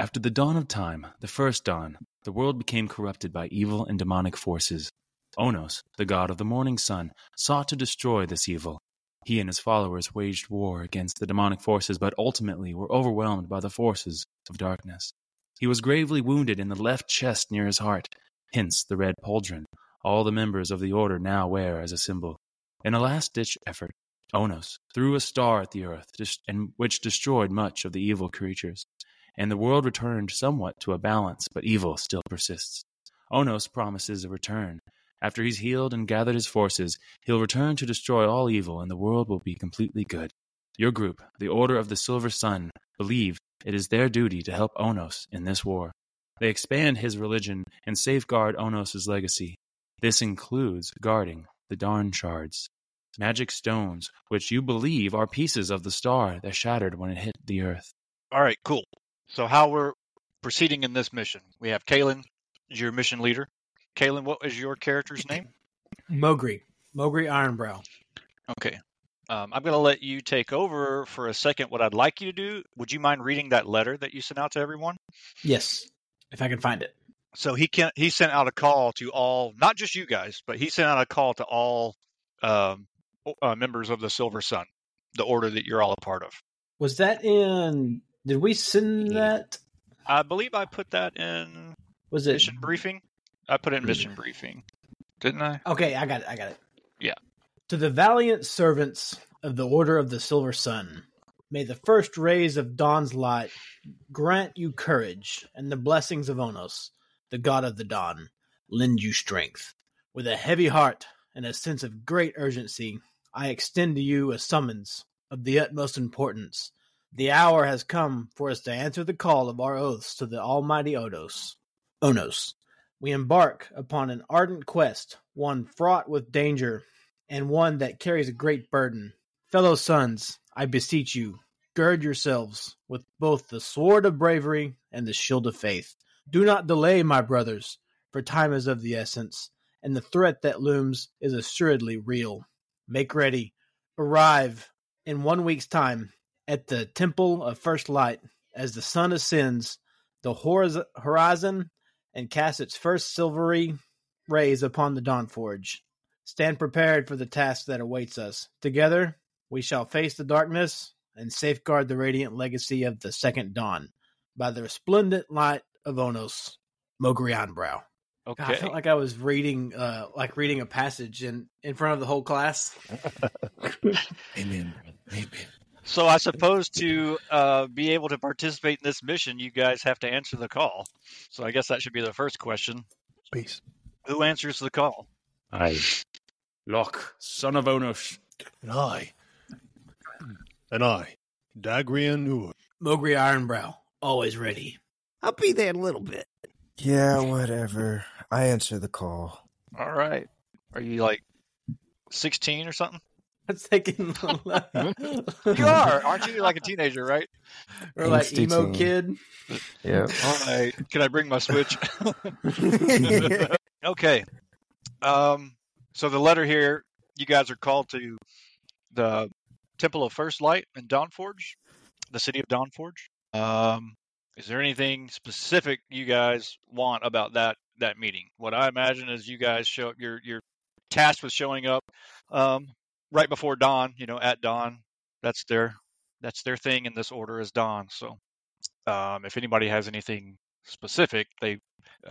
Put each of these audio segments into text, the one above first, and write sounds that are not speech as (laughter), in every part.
After the dawn of time, the first dawn, the world became corrupted by evil and demonic forces. Onos, the god of the morning sun, sought to destroy this evil. He and his followers waged war against the demonic forces, but ultimately were overwhelmed by the forces of darkness. He was gravely wounded in the left chest near his heart, hence the red pauldron all the members of the order now wear as a symbol. In a last ditch effort, Onos threw a star at the earth, which destroyed much of the evil creatures, and the world returned somewhat to a balance, but evil still persists. Onos promises a return. After he's healed and gathered his forces, he'll return to destroy all evil, and the world will be completely good. Your group, the Order of the Silver Sun, believe it is their duty to help Onos in this war. They expand his religion and safeguard Onos's legacy. This includes guarding the Dawn Shards, magic stones which you believe are pieces of the star that shattered when it hit the Earth. All right, cool. So how we're proceeding in this mission? We have Kalen, your mission leader. Kalen, what is your character's name? (clears throat) Mogri. Mogri Ironbrow. Okay. Um, I'm going to let you take over for a second. What I'd like you to do, would you mind reading that letter that you sent out to everyone? Yes, if I can find it so he can he sent out a call to all, not just you guys, but he sent out a call to all um, uh, members of the Silver Sun, the order that you're all a part of. Was that in? Did we send that? I believe I put that in. Was it mission briefing? I put it in mission briefing, didn't I? Okay, I got it. I got it. Yeah. To the valiant servants of the Order of the Silver Sun, may the first rays of dawn's light grant you courage and the blessings of Onos the god of the dawn, lend you strength. With a heavy heart and a sense of great urgency, I extend to you a summons of the utmost importance. The hour has come for us to answer the call of our oaths to the almighty Odos. Onos. We embark upon an ardent quest, one fraught with danger, and one that carries a great burden. Fellow sons, I beseech you, gird yourselves with both the sword of bravery and the shield of faith. Do not delay, my brothers, for time is of the essence, and the threat that looms is assuredly real. Make ready. Arrive in one week's time at the Temple of First Light as the sun ascends the horizon and casts its first silvery rays upon the Dawn Forge. Stand prepared for the task that awaits us. Together, we shall face the darkness and safeguard the radiant legacy of the second dawn. By the resplendent light of Onos, Mogri Ironbrow. Okay. God, I felt like I was reading, uh, like reading a passage in in front of the whole class. (laughs) Amen. Amen. So I suppose to uh, be able to participate in this mission, you guys have to answer the call. So I guess that should be the first question. Peace. Who answers the call? I, Locke, son of Onos. And I. And I, Dagrian Ur. Mogri Ironbrow, always ready. I'll be there in a little bit. Yeah, whatever. I answer the call. All right. Are you like 16 or something? That's (laughs) taking. (laughs) you are, aren't you? Like a teenager, right? Or like emo kid. Yeah. (laughs) All right. Can I bring my Switch? okay. Um. So the letter here, you guys are called to the Temple of First Light in Dawnforge, the city of Dawnforge. Um, is there anything specific you guys want about that that meeting? What I imagine is you guys show up. Your your tasked with showing up um, right before dawn. You know, at dawn. That's their that's their thing in this order is dawn. So, um, if anybody has anything specific they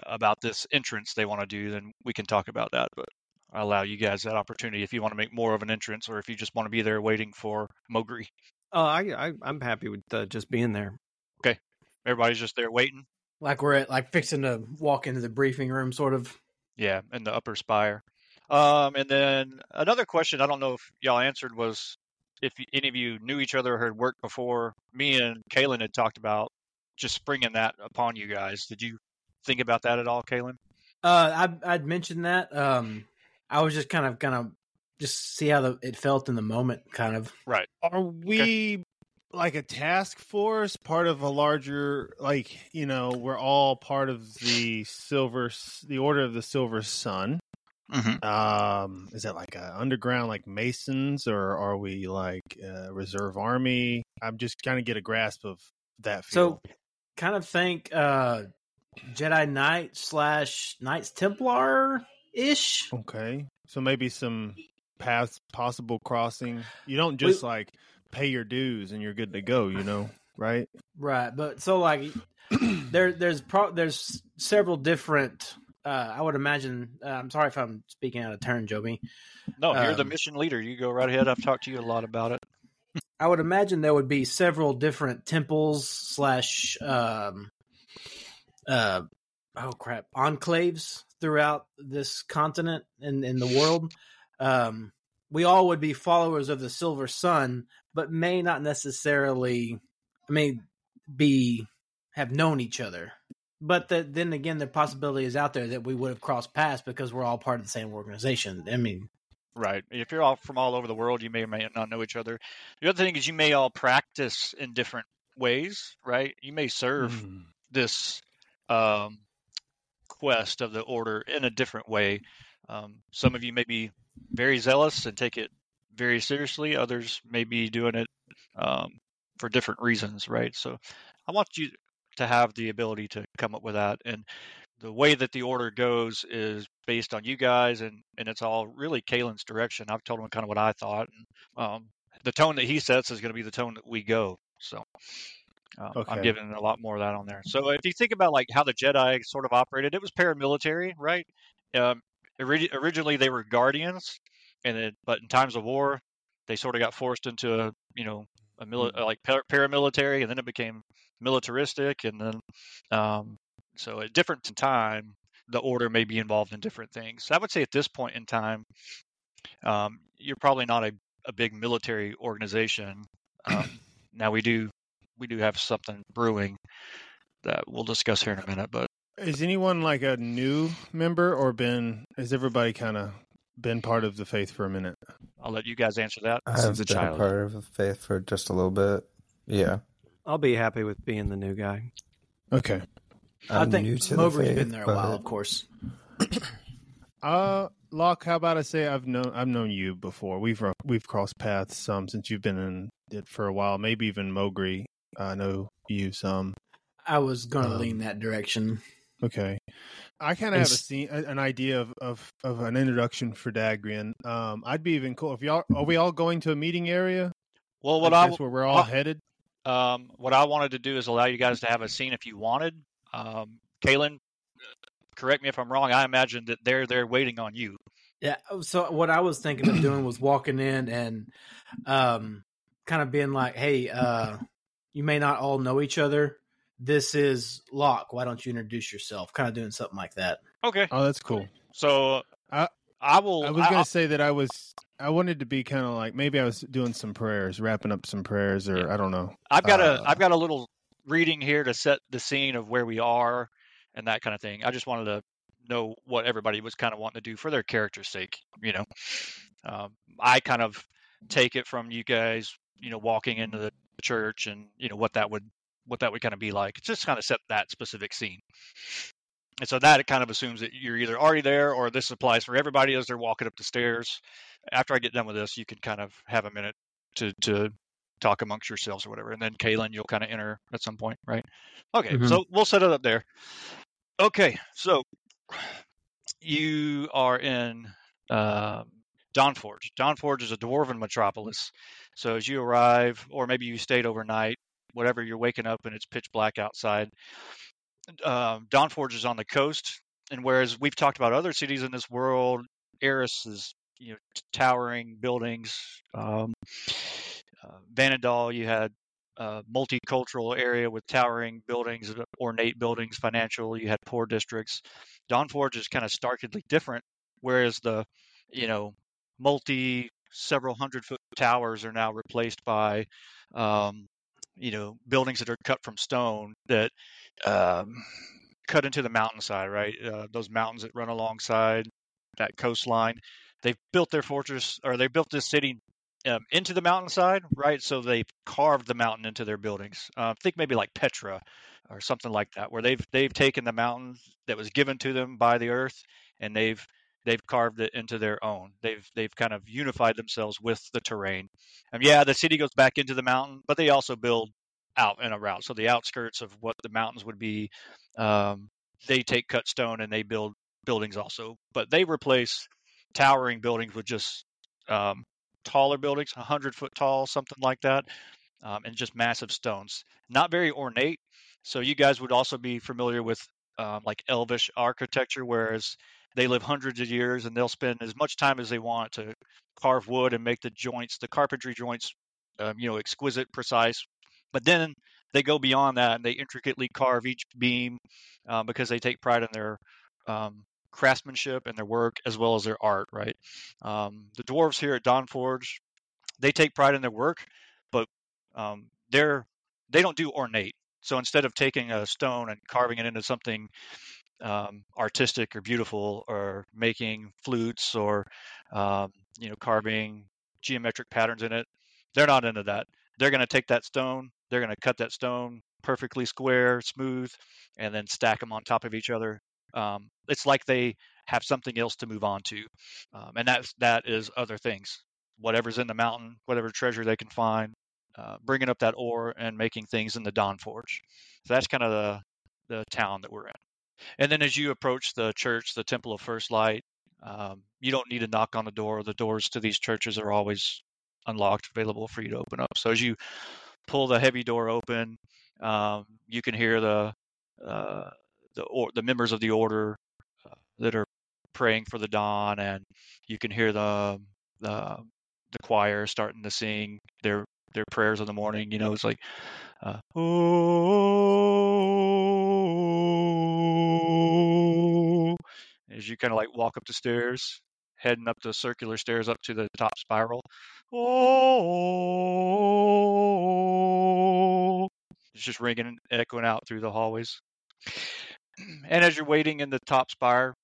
about this entrance they want to do, then we can talk about that. But I allow you guys that opportunity if you want to make more of an entrance, or if you just want to be there waiting for Mogri. Oh, I, I I'm happy with uh, just being there. Okay, everybody's just there waiting. Like we're at, like fixing to walk into the briefing room, sort of. Yeah, in the upper spire. Um, and then another question I don't know if y'all answered was if any of you knew each other or had worked before. Me and Kalen had talked about just springing that upon you guys. Did you think about that at all, Kalen? Uh, I, I'd mentioned that. Um, I was just kind of, kind of, just see how the, it felt in the moment, kind of. Right. Are we okay. like a task force, part of a larger, like you know, we're all part of the silver, the Order of the Silver Sun. Mm-hmm. Um, is that like a underground, like Masons, or are we like a reserve army? I'm just kind of get a grasp of that. Feel. So, kind of think uh, Jedi Knight slash Knights Templar ish. Okay. So maybe some paths possible crossing. You don't just like pay your dues and you're good to go, you know, right? Right, but so like there there's pro- there's several different. Uh, I would imagine. Uh, I'm sorry if I'm speaking out of turn, Joby. No, you're the Um, mission leader. You go right ahead. I've talked to you a lot about it. I would imagine there would be several different temples slash um, uh, oh crap enclaves throughout this continent and in the world. Um, we all would be followers of the Silver Sun, but may not necessarily. I mean, be have known each other. But the, then again, the possibility is out there that we would have crossed paths because we're all part of the same organization. I mean, Right. If you're all from all over the world, you may or may not know each other. The other thing is you may all practice in different ways, right? You may serve Mm. this um, quest of the order in a different way. Um, some of you may be very zealous and take it very seriously. Others may be doing it um, for different reasons, right? So I want you to have the ability to come up with that. And the way that the order goes is based on you guys, and, and it's all really Kalen's direction. I've told him kind of what I thought. And, um, the tone that he sets is going to be the tone that we go. So um, I'm giving a lot more of that on there. So if you think about like how the Jedi sort of operated, it was paramilitary, right? Um, ori- originally they were guardians, and then but in times of war, they sort of got forced into a you know a mili- like par- paramilitary, and then it became militaristic, and then um, so at different time, the order may be involved in different things. I would say at this point in time, um, you're probably not a, a big military organization. Um, (clears throat) now we do we do have something brewing that we'll discuss here in a minute, but Is anyone like a new member or been has everybody kind of been part of the faith for a minute? I'll let you guys answer that. I've Since a been child. part of the faith for just a little bit. Yeah. I'll be happy with being the new guy. Okay. i I'm think new to the Mowbray's faith, been there a while, of course. (coughs) Uh Locke, how about I say I've known I've known you before. We've ro- we've crossed paths some since you've been in it for a while. Maybe even Mogri. I know you some. I was going to Um, lean that direction. Okay. I kind of have a It's- scene, a- an idea of, of, of an introduction for Dagrian. Um, I'd be even cool if y'all are we all going to a meeting area? Well, what Like I that's where we're all uh, headed. Um, what I wanted to do is allow you guys to have a scene if you wanted. Um, Kalen, correct me if I'm wrong. I imagine that they're they're waiting on you. Yeah. So what I was thinking of doing was walking in and um, kind of being like, "Hey, uh, you may not all know each other. This is Locke. Why don't you introduce yourself?" Kind of doing something like that. Okay. Oh, that's cool. So I- I will. I was gonna say that I was I wanted to be kind of like maybe I was doing some prayers, wrapping up some prayers, or I don't know. I've got Uh, a I've got a little reading here to set the scene of where we are and that kind of thing. I just wanted to know what everybody was kind of wanting to do for their character's sake. You know, um, I kind of take it from you guys, you know, walking into the church and you know what that would what that would kind of be like. It's just kind of set that specific scene. And so that it kind of assumes that you're either already there or this applies for everybody as they're walking up the stairs. After I get done with this, you can kind of have a minute to to talk amongst yourselves or whatever. And then Kalen, you'll kind of enter at some point, right? Okay, Mhm. so we'll set it up there. Okay, so you are in uh, Dawnforge. Dawnforge is a dwarven metropolis. So as you arrive, or maybe you stayed overnight, whatever, you're waking up and it's pitch black outside. Um, Dawnforge is on the coast, and whereas we've talked about other cities in this world, Eris is you know towering buildings. Um, uh, Vanadal, you had a multicultural area with towering buildings, uh, ornate buildings, financial. You had poor districts. Dawnforge is kind of starkly different, whereas the you know multi several hundred foot towers are now replaced by um, you know buildings that are cut from stone that um, cut into the mountainside, right? Uh, those mountains that run alongside that coastline. They've built their fortress, or they built this city um, into the mountainside, right? So they've carved the mountain into their buildings. Uh, think maybe like Petra or something like that, where they've they've taken the mountain that was given to them by the earth, and they've they've carved it into their own. They've they've kind of unified themselves with the terrain. And yeah, the city goes back into the mountain, but they also build out and around. So the outskirts of what the mountains would be, um, they take cut stone and they build buildings also, but they replace towering buildings with just um, taller buildings, 100 foot tall, something like that, um, and just massive stones. Not very ornate. So you guys would also be familiar with um, like elvish architecture, whereas they live hundreds of years and they'll spend as much time as they want to carve wood and make the joints, the carpentry joints, um, you know, exquisite, precise. But then they go beyond that and they intricately carve each beam um, because they take pride in their um, craftsmanship and their work as well as their art. Right. Um, the dwarves here at Dawn Forge, they take pride in their work, but um, they're they don't do ornate. So instead of taking a stone and carving it into something um, artistic or beautiful, or making flutes or um, you know carving geometric patterns in it, they're not into that. They're going to take that stone, they're going to cut that stone perfectly square, smooth, and then stack them on top of each other. Um, it's like they have something else to move on to, um, and that's that is other things. Whatever's in the mountain, whatever treasure they can find, uh, bringing up that ore and making things in the Dawn Forge. So that's kind of the the town that we're in. And then as you approach the church, the Temple of First Light, um, you don't need to knock on the door. The doors to these churches are always unlocked, available for you to open up. So as you pull the heavy door open, um, you can hear the uh, the or, the members of the order uh, that are praying for the dawn, and you can hear the the the choir starting to sing their their prayers in the morning. You know, it's like, uh, oh, as you kind of like walk up the stairs, heading up the circular stairs up to the top spiral. Oh, it's just ringing and echoing out through the hallways. And as you're waiting in the top spire,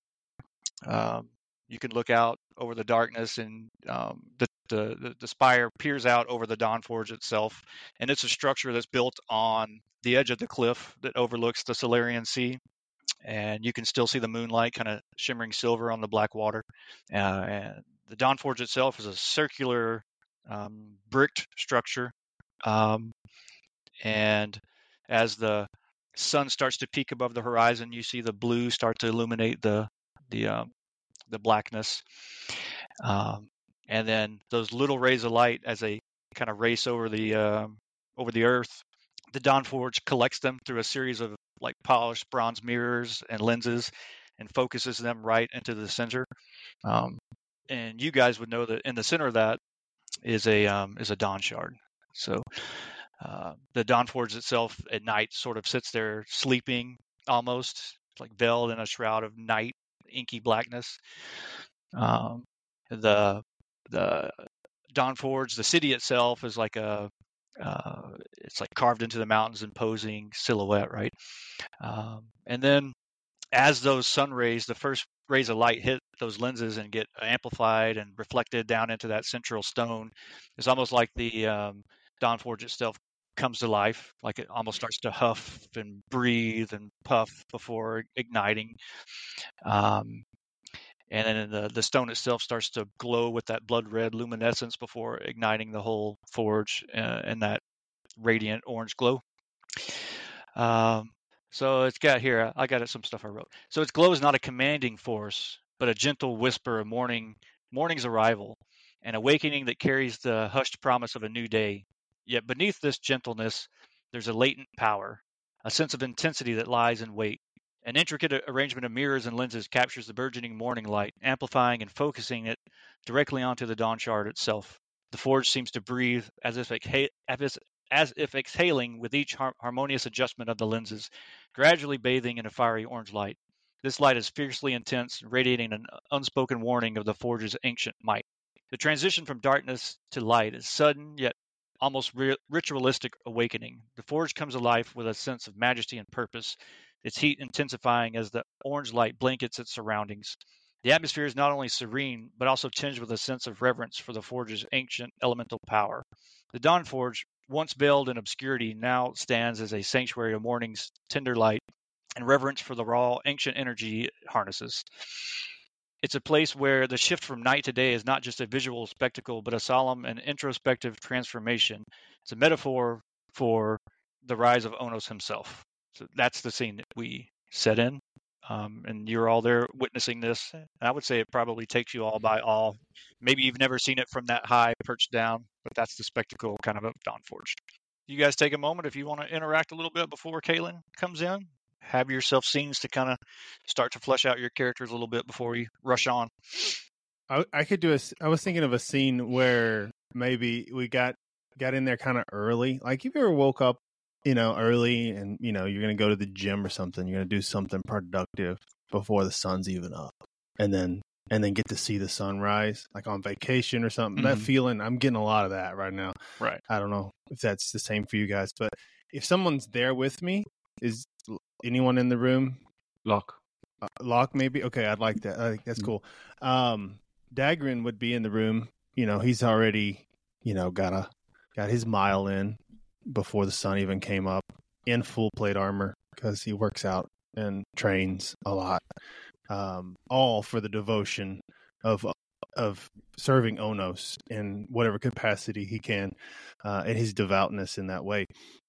um, you can look out over the darkness, and um, the, the the spire peers out over the Dawn Forge itself, and it's a structure that's built on the edge of the cliff that overlooks the Solarian Sea, and you can still see the moonlight kind of shimmering silver on the black water. Uh, and the Dawn Forge itself is a circular um, bricked structure, um, and as the sun starts to peak above the horizon, you see the blue start to illuminate the the um, the blackness, um, and then those little rays of light as they kind of race over the um, over the earth. The Dawn Forge collects them through a series of like polished bronze mirrors and lenses, and focuses them right into the center. Um, and you guys would know that in the center of that is a um, is a Dawn shard. So uh, the Dawn Forge itself at night sort of sits there sleeping almost like veiled in a shroud of night inky blackness. Um, the the Dawn Forge, the city itself is like a uh, it's like carved into the mountains, imposing silhouette, right? Um, and then as those sun rays, the first rays of light hit those lenses and get amplified and reflected down into that central stone, it's almost like the um, Dawn Forge itself comes to life, like it almost starts to huff and breathe and puff before igniting. Um, and then the, the stone itself starts to glow with that blood red luminescence before igniting the whole forge uh, in that radiant orange glow. Um, so it's got here, I got it some stuff I wrote. So its glow is not a commanding force, but a gentle whisper of morning, morning's arrival, an awakening that carries the hushed promise of a new day. Yet beneath this gentleness, there's a latent power, a sense of intensity that lies in wait. An intricate arrangement of mirrors and lenses captures the burgeoning morning light, amplifying and focusing it directly onto the dawn shard itself. The forge seems to breathe as if, as if exhaling with each har- harmonious adjustment of the lenses, gradually bathing in a fiery orange light. This light is fiercely intense, radiating an unspoken warning of the forge's ancient might. The transition from darkness to light is sudden yet almost ritualistic awakening. The forge comes alive with a sense of majesty and purpose, its heat intensifying as the orange light blankets its surroundings. The atmosphere is not only serene, but also tinged with a sense of reverence for the forge's ancient elemental power. The Dawn Forge, once veiled in obscurity, now stands as a sanctuary of morning's tender light and reverence for the raw, ancient energy it harnesses. It's a place where the shift from night to day is not just a visual spectacle, but a solemn and introspective transformation. It's a metaphor for the rise of Onos himself. So that's the scene that we set in. Um, and you're all there witnessing this. I would say it probably takes you all by all. Maybe you've never seen it from that high perched down, but that's the spectacle kind of of Dawnforge. You guys take a moment if you want to interact a little bit before Kalen comes in. Have yourself scenes to kind of start to flesh out your characters a little bit before we rush on. I, I could do a. I was thinking of a scene where maybe we got got in there kind of early. Like if you ever woke up, you know, early, and you know you're gonna go to the gym or something. You're gonna do something productive before the sun's even up, and then and then get to see the sunrise, like on vacation or something. That Mhm. feeling, I'm getting a lot of that right now. Right. I don't know if that's the same for you guys, but if someone's there with me, is anyone in the room Locke. uh, Locke, maybe. Okay, I'd like that. I think that's Mm. cool. Um, Dagrin would be in the room. You know, he's already, you know, got a got his mile in before the sun even came up in full plate armor because he works out and trains a lot. Um, all for the devotion of of serving Onos in whatever capacity he can, uh, and his devoutness in that way.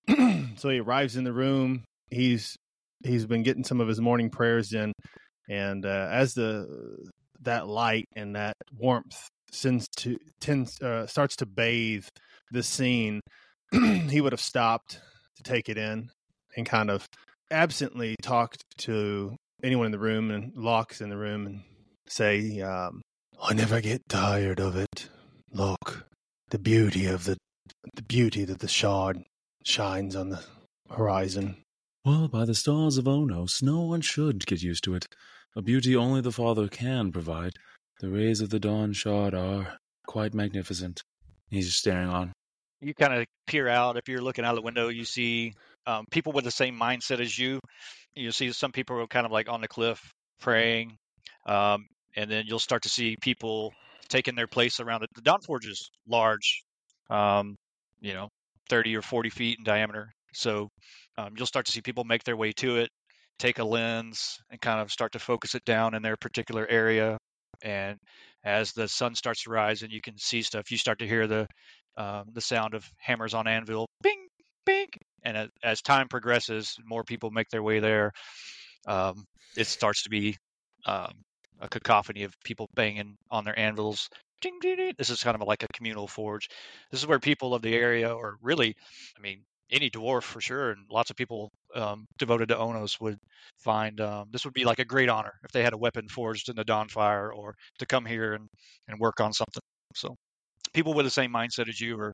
(clears throat) so he arrives in the room. He's he's been getting some of his morning prayers in, and uh, as the that light and that warmth sends to tends uh, starts to bathe the scene, (clears throat) he would have stopped to take it in and kind of absently talked to anyone in the room and Locke's in the room and say, um, "I never get tired of it. Look, the beauty of the the beauty that the shard shines on the horizon." Well, by the stars of Onos, no one should get used to it. A beauty only the Father can provide. The rays of the dawn shard are quite magnificent. He's just staring on. You kind of peer out. If you're looking out the window, you see um, people with the same mindset as you. You see some people are kind of like on the cliff praying, um, and then you'll start to see people taking their place around it. The Dawn Forge is large, um, you know, 30 or 40 feet in diameter. So um, you'll start to see people make their way to it, take a lens, and kind of start to focus it down in their particular area. And as the sun starts to rise and you can see stuff, you start to hear the um, the sound of hammers on anvil, bing, bing. And as, time progresses, more people make their way there. Um, it starts to be um, a cacophony of people banging on their anvils. Ding, ding, ding. This is kind of like a communal forge. This is where people of the area, or really, I mean, any dwarf for sure, and lots of people um, devoted to Onos would find um, this would be like a great honor if they had a weapon forged in the Dawnfire, or to come here and, and work on something. So people with the same mindset as you are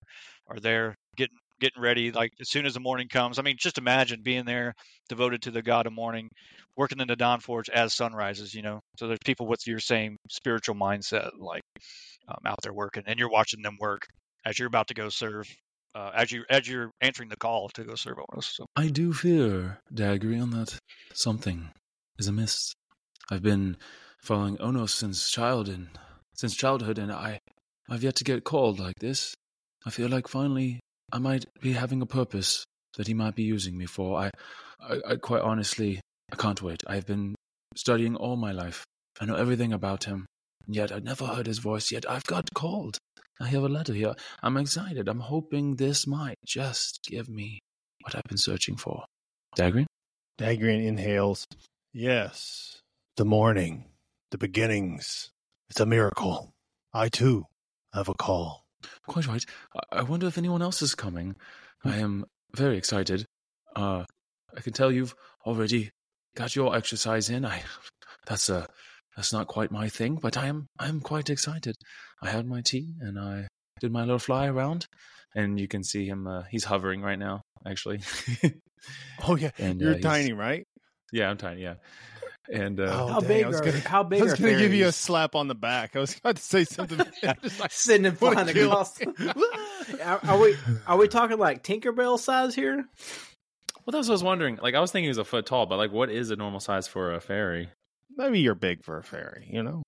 are there getting getting ready like as soon as the morning comes. I mean just imagine being there devoted to the god of morning working in the dawn forge as sun rises you know? So there's people with your same spiritual mindset like um, out there working and you're watching them work as you're about to go serve uh, as you as you're answering the call to go serve Onos so I do fear, Dagrian, that something is amiss. I've been following Onos since childhood, since childhood, and I, I've yet to get called like this. I feel like finally I might be having a purpose that he might be using me for. I, I, I quite honestly, I can't wait. I've been studying all my life. I know everything about him, yet I've never heard his voice. Yet I've got called. I have a letter here. I'm excited. I'm hoping this might just give me what I've been searching for. Dagrin? Dagrian inhales. Yes, the morning, the beginnings. It's a miracle. I too have a call. Quite right. I- wonder if anyone else is coming. I am very excited. Uh, I can tell you've already got your exercise in. I, that's uh that's not quite my thing, but I am, I am quite excited. I had my tea and I did my little fly around, and you can see him. Uh, he's hovering right now, actually. (laughs) Oh yeah, (laughs) and uh, you're he's- tiny, right? Yeah, I'm tiny. Yeah, and uh, Oh, how dang, big I was are gonna- how (laughs) big I was going to give you a slap on the back. I was about to say something. just like, sitting in front of the kill. across. are, are we are we talking like Tinkerbell size here? well, that's what I was wondering. Like, I was thinking he was a foot tall, but like, what is a normal size for a fairy? Maybe you're big for a fairy, you know?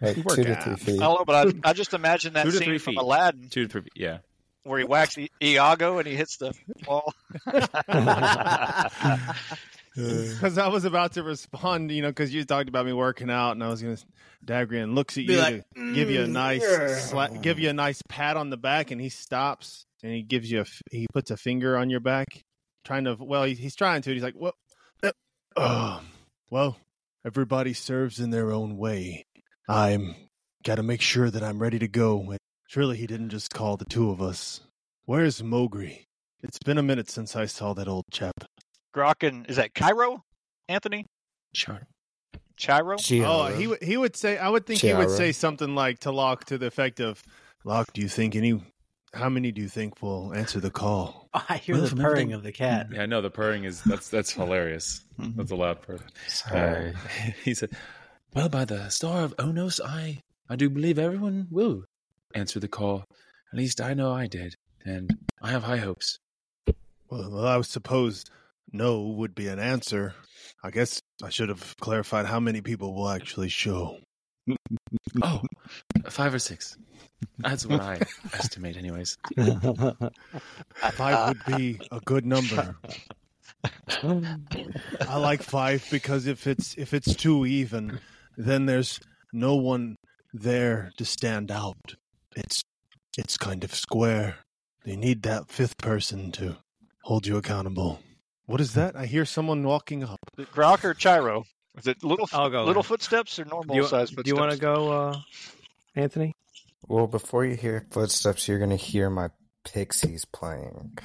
Like You two to out. three i don't know but i, (laughs) I just imagine that Two to scene three from feet. aladdin Two to three. feet, Yeah. where he whacks I- iago and he hits the wall (laughs) (laughs) Because I was about to respond, you know, because you talked about me working out, and I was going to. Dagrian looks at Be you like, to give you a "Mm, nice, yeah." sla- give you a nice pat on the back, and he stops and he gives you a, f- he puts a finger on your back, trying to. Well, he, he's trying to. He's like, well, uh, uh, well, everybody serves in their own way. I'm got to make sure that I'm ready to go. And surely he didn't just call the two of us. Where's Mogri? It's been a minute since I saw that old chap. Grok and is that Cairo? Anthony? Sure. Chiro? Oh, he would he would say. I would think he would say something like to Locke to the effect of, "Locke, do you think any? How many do you think will answer the call?" (laughs) I hear Well, the purring everything- of the cat. Yeah, I know the purring is that's that's hilarious. That's a loud purr. Sorry. Uh, (laughs) he said, "Well, by the star of Onos, I I do believe everyone will answer the call. At least I know I did, and I have high hopes." Well, well, I would suppose no would be an answer. I guess I should have clarified how many people will actually show. (laughs) Oh, five or six. That's what I estimate, anyways. (laughs) Five would be a good number. I like five because if it's if it's too even, then there's no one there to stand out. It's it's kind of square. They need that fifth person to hold you accountable. What is that? I hear someone walking up. Is it Grok or Chiro? Is it little I'll go little then. footsteps or normal Do you, size do you want to go, uh, Anthony? Well, before you hear footsteps, you're gonna hear my pixies playing.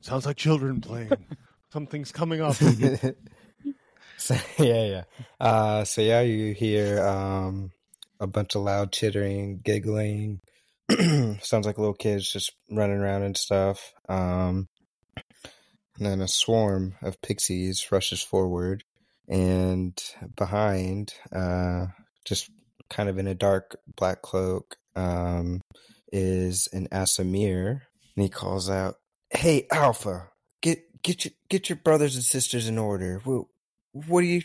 Sounds like children playing. (laughs) Something's coming up. (laughs) so yeah, yeah. Uh, so yeah, you hear um a bunch of loud chittering, giggling. (clears throat) Sounds like little kids just running around and stuff. Um, and then a swarm of pixies rushes forward, and behind, uh, just kind of in a dark black cloak, um, is an Aasimar, and he calls out, "Hey, Alpha, get get your get your brothers and sisters in order. What, what are you?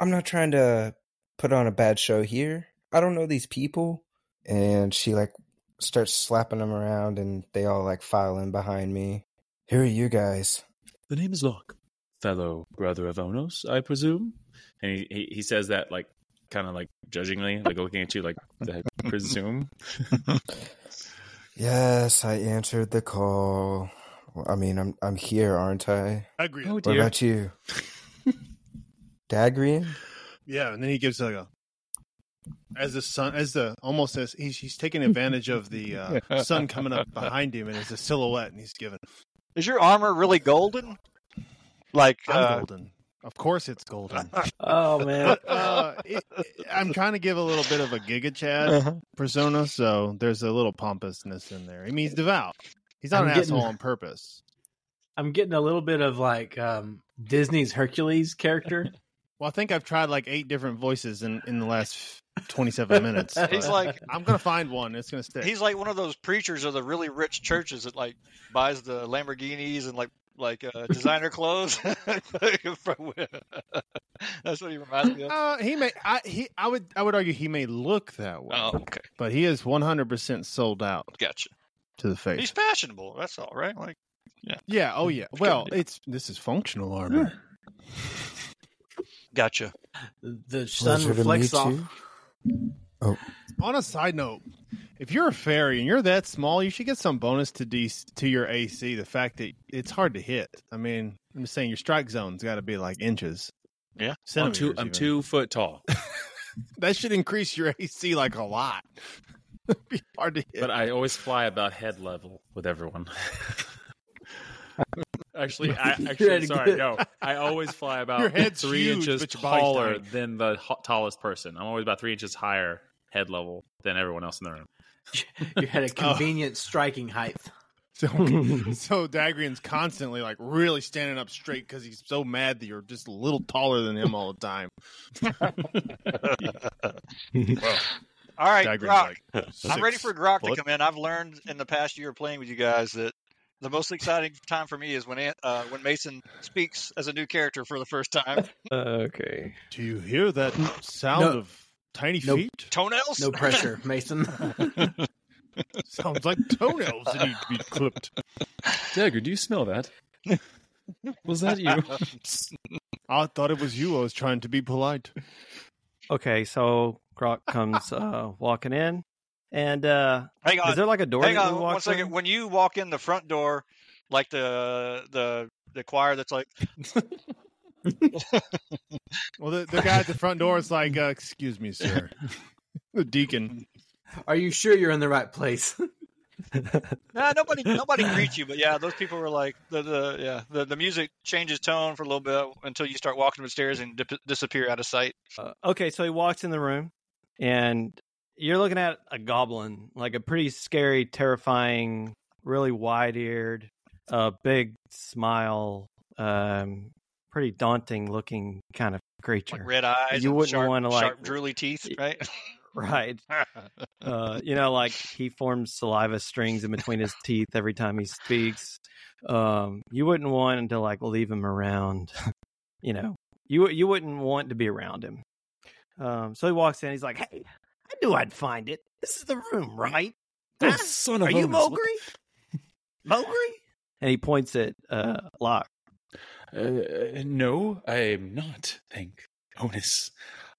I'm not trying to put on a bad show here. I don't know these people." And she like starts slapping them around, and they all like file in behind me. Who are you guys? The name is Locke, fellow brother of Onos, I presume. And he he, he says that like kind of like judgingly, like looking at you, like I (laughs) presume. Yes, I answered the call. Well, I mean, I'm I'm here, aren't I? Agreed. Oh What dear. about you, Dagrian? Yeah, and then he gives like a as the sun as the almost as he's he's taking advantage of the uh, (laughs) sun coming up behind him and it's a silhouette and he's given Is your armor really golden? Like I'm uh, golden. Of course it's golden. (laughs) Oh, man. (laughs) Uh, it, it- I'm trying to give a little bit of a Giga Chad Uh-huh. persona, so there's a little pompousness in there. I mean, he's devout. He's not I'm an getting- asshole on purpose. I'm getting a little bit of like um, Disney's Hercules character. (laughs) Well, I think I've tried like eight different voices in, in the last 27 minutes. He's like- I'm gonna find one. It's gonna stick. he's like one of those preachers of the really rich churches that like buys the Lamborghinis and like like uh, designer clothes. (laughs) (laughs) That's what he reminds me of. Uh, he may. I he. I would. I would argue he may look that way, Oh, okay, but he is 100 percent sold out gotcha. to the face. He's fashionable. That's all right. Like yeah. yeah. Oh yeah. Well, good. it's this is functional armor. gotcha. The sun Pleasure reflects off. you. Oh. On a side note, if you're a fairy and you're that small, you should get some bonus to D to your AC. The fact that it's hard to hit. I mean, I'm just saying your strike zone's got to be like inches. Yeah. I'm Centimeters. two. I'm even. two foot tall, (laughs) That should increase your AC like a lot. It'd (laughs) be hard to hit. but I always fly about head level with everyone. (laughs) Actually, I actually sorry, no. I always fly about Your three huge, inches but your body's taller than the ho- tallest person. I'm always about three inches higher head level than everyone else in the room. (laughs) You had a (laughs) convenient striking height. So, (laughs) so Dagrian's constantly like really standing up straight because he's so mad that you're just a little taller than him all the time. All right, Dagrian's Grok. like, I'm ready for Grok foot. to come in. I've learned in the past year playing with you guys that the most exciting time for me is when Ant- uh, when Mason speaks as a new character for the first time. okay. Do you hear that sound No. of tiny Nope. feet? Toenails. No pressure, (laughs) Mason. (laughs) Sounds like toenails that need to be clipped. Dagger, do you smell that? Was that you? (laughs) I thought it was you. I was trying to be polite. Okay, so Grok comes uh, walking in, and uh, Hang on. is there like a door Hang that on we one walk second. through? When you walk in the front door, like the the the choir that's like, (laughs) Well, the, the guy at the front door is like, uh, "Excuse me, sir." the deacon. Are you sure you're in the right place? (laughs) nah, nobody nobody greets you, but yeah, those people were like the the yeah the the music changes tone for a little bit until you start walking upstairs and dip, disappear out of sight. Uh, okay, so he walks in the room, and you're looking at a goblin, like a pretty scary, terrifying, really wide-eared, uh, big smile, um, pretty daunting looking kind of creature. Like red eyes, You and wouldn't sharp, wanna, like- sharp drooly teeth, right? (laughs) right. Uh, you know, like he forms saliva strings in between his teeth every time he speaks. Um, you wouldn't want to like leave him around. (laughs) you know, you you wouldn't want to be around him. Um, so he walks in. He's like, "Hey, I knew I'd find it. This is the room, right? Oh, Huh? son of Are you Onos, what- Mogri? (laughs) Mogri?" And he points at uh, Locke. Uh, no, I am not. Thank Onos.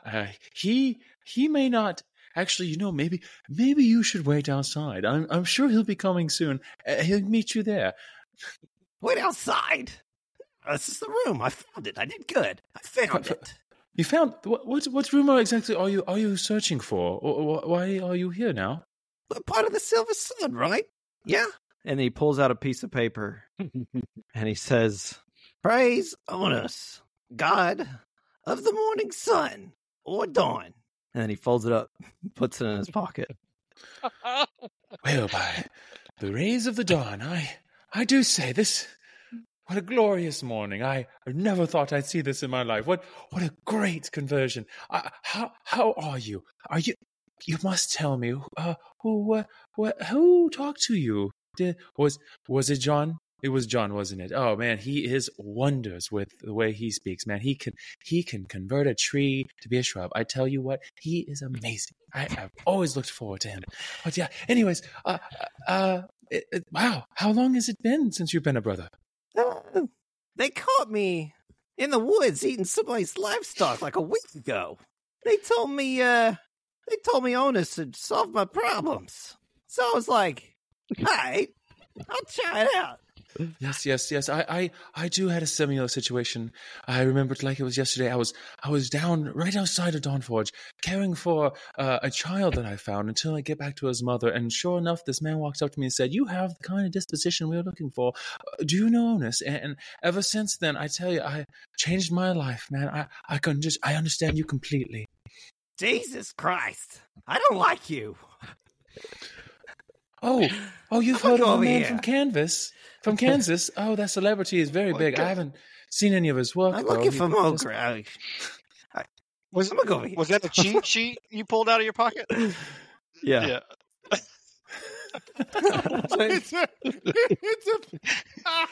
Uh, he he may not. Actually, you know, maybe maybe you should wait outside. I'm I'm sure he'll be coming soon. Uh, he'll meet you there. Wait outside. This is the room. I found it. I did good. I found it. You found what? What, what rumor exactly are you are you searching for? Or, or why are you here now? We're part of the Silver Sun, right? Yeah. And he pulls out a piece of paper (laughs) and he says, Praise Onos, God of the morning sun or dawn. And then he folds it up, (laughs) puts it in his pocket. (laughs) Well, by the rays of the dawn, I I do say this. What a glorious morning! I never thought I'd see this in my life. What what a great conversion! Uh, how how are you? Are you? You must tell me. Uh, who uh, who talked to you? Did, was was it John? It was John, wasn't it? Oh man, he is wonders with the way he speaks. Man, he can he can convert a tree to be a shrub. I tell you what, he is amazing. I, I've always looked forward to him. But yeah, anyways, uh, uh, it, it, wow, how long has it been since you've been a brother? Uh, they caught me in the woods eating somebody's livestock like a week ago. They told me, uh, they told me Onos had solved my problems. So I was like, all right, I'll try it out. Yes, yes, yes. I, I, I do had a similar situation. I remembered like it was yesterday. I was, I was down right outside of Dawnforge, caring for uh, a child that I found until I get back to his mother. And sure enough, this man walks up to me and said, "You have the kind of disposition we are looking for. Uh, do you know Onos?" And, and ever since then, I tell you, I changed my life, man. I, I can just, I understand you completely. Jesus Christ. I don't like you. Oh, oh, you've heard of a man here. from Kansas? From (laughs) Kansas? Oh, that celebrity is very big. I haven't seen any of his work. I'm though. looking He for just- Mogri. Was I'm gonna go over here. was that a cheat sheet you pulled out of your pocket? (laughs) Yeah. it's a, it's a,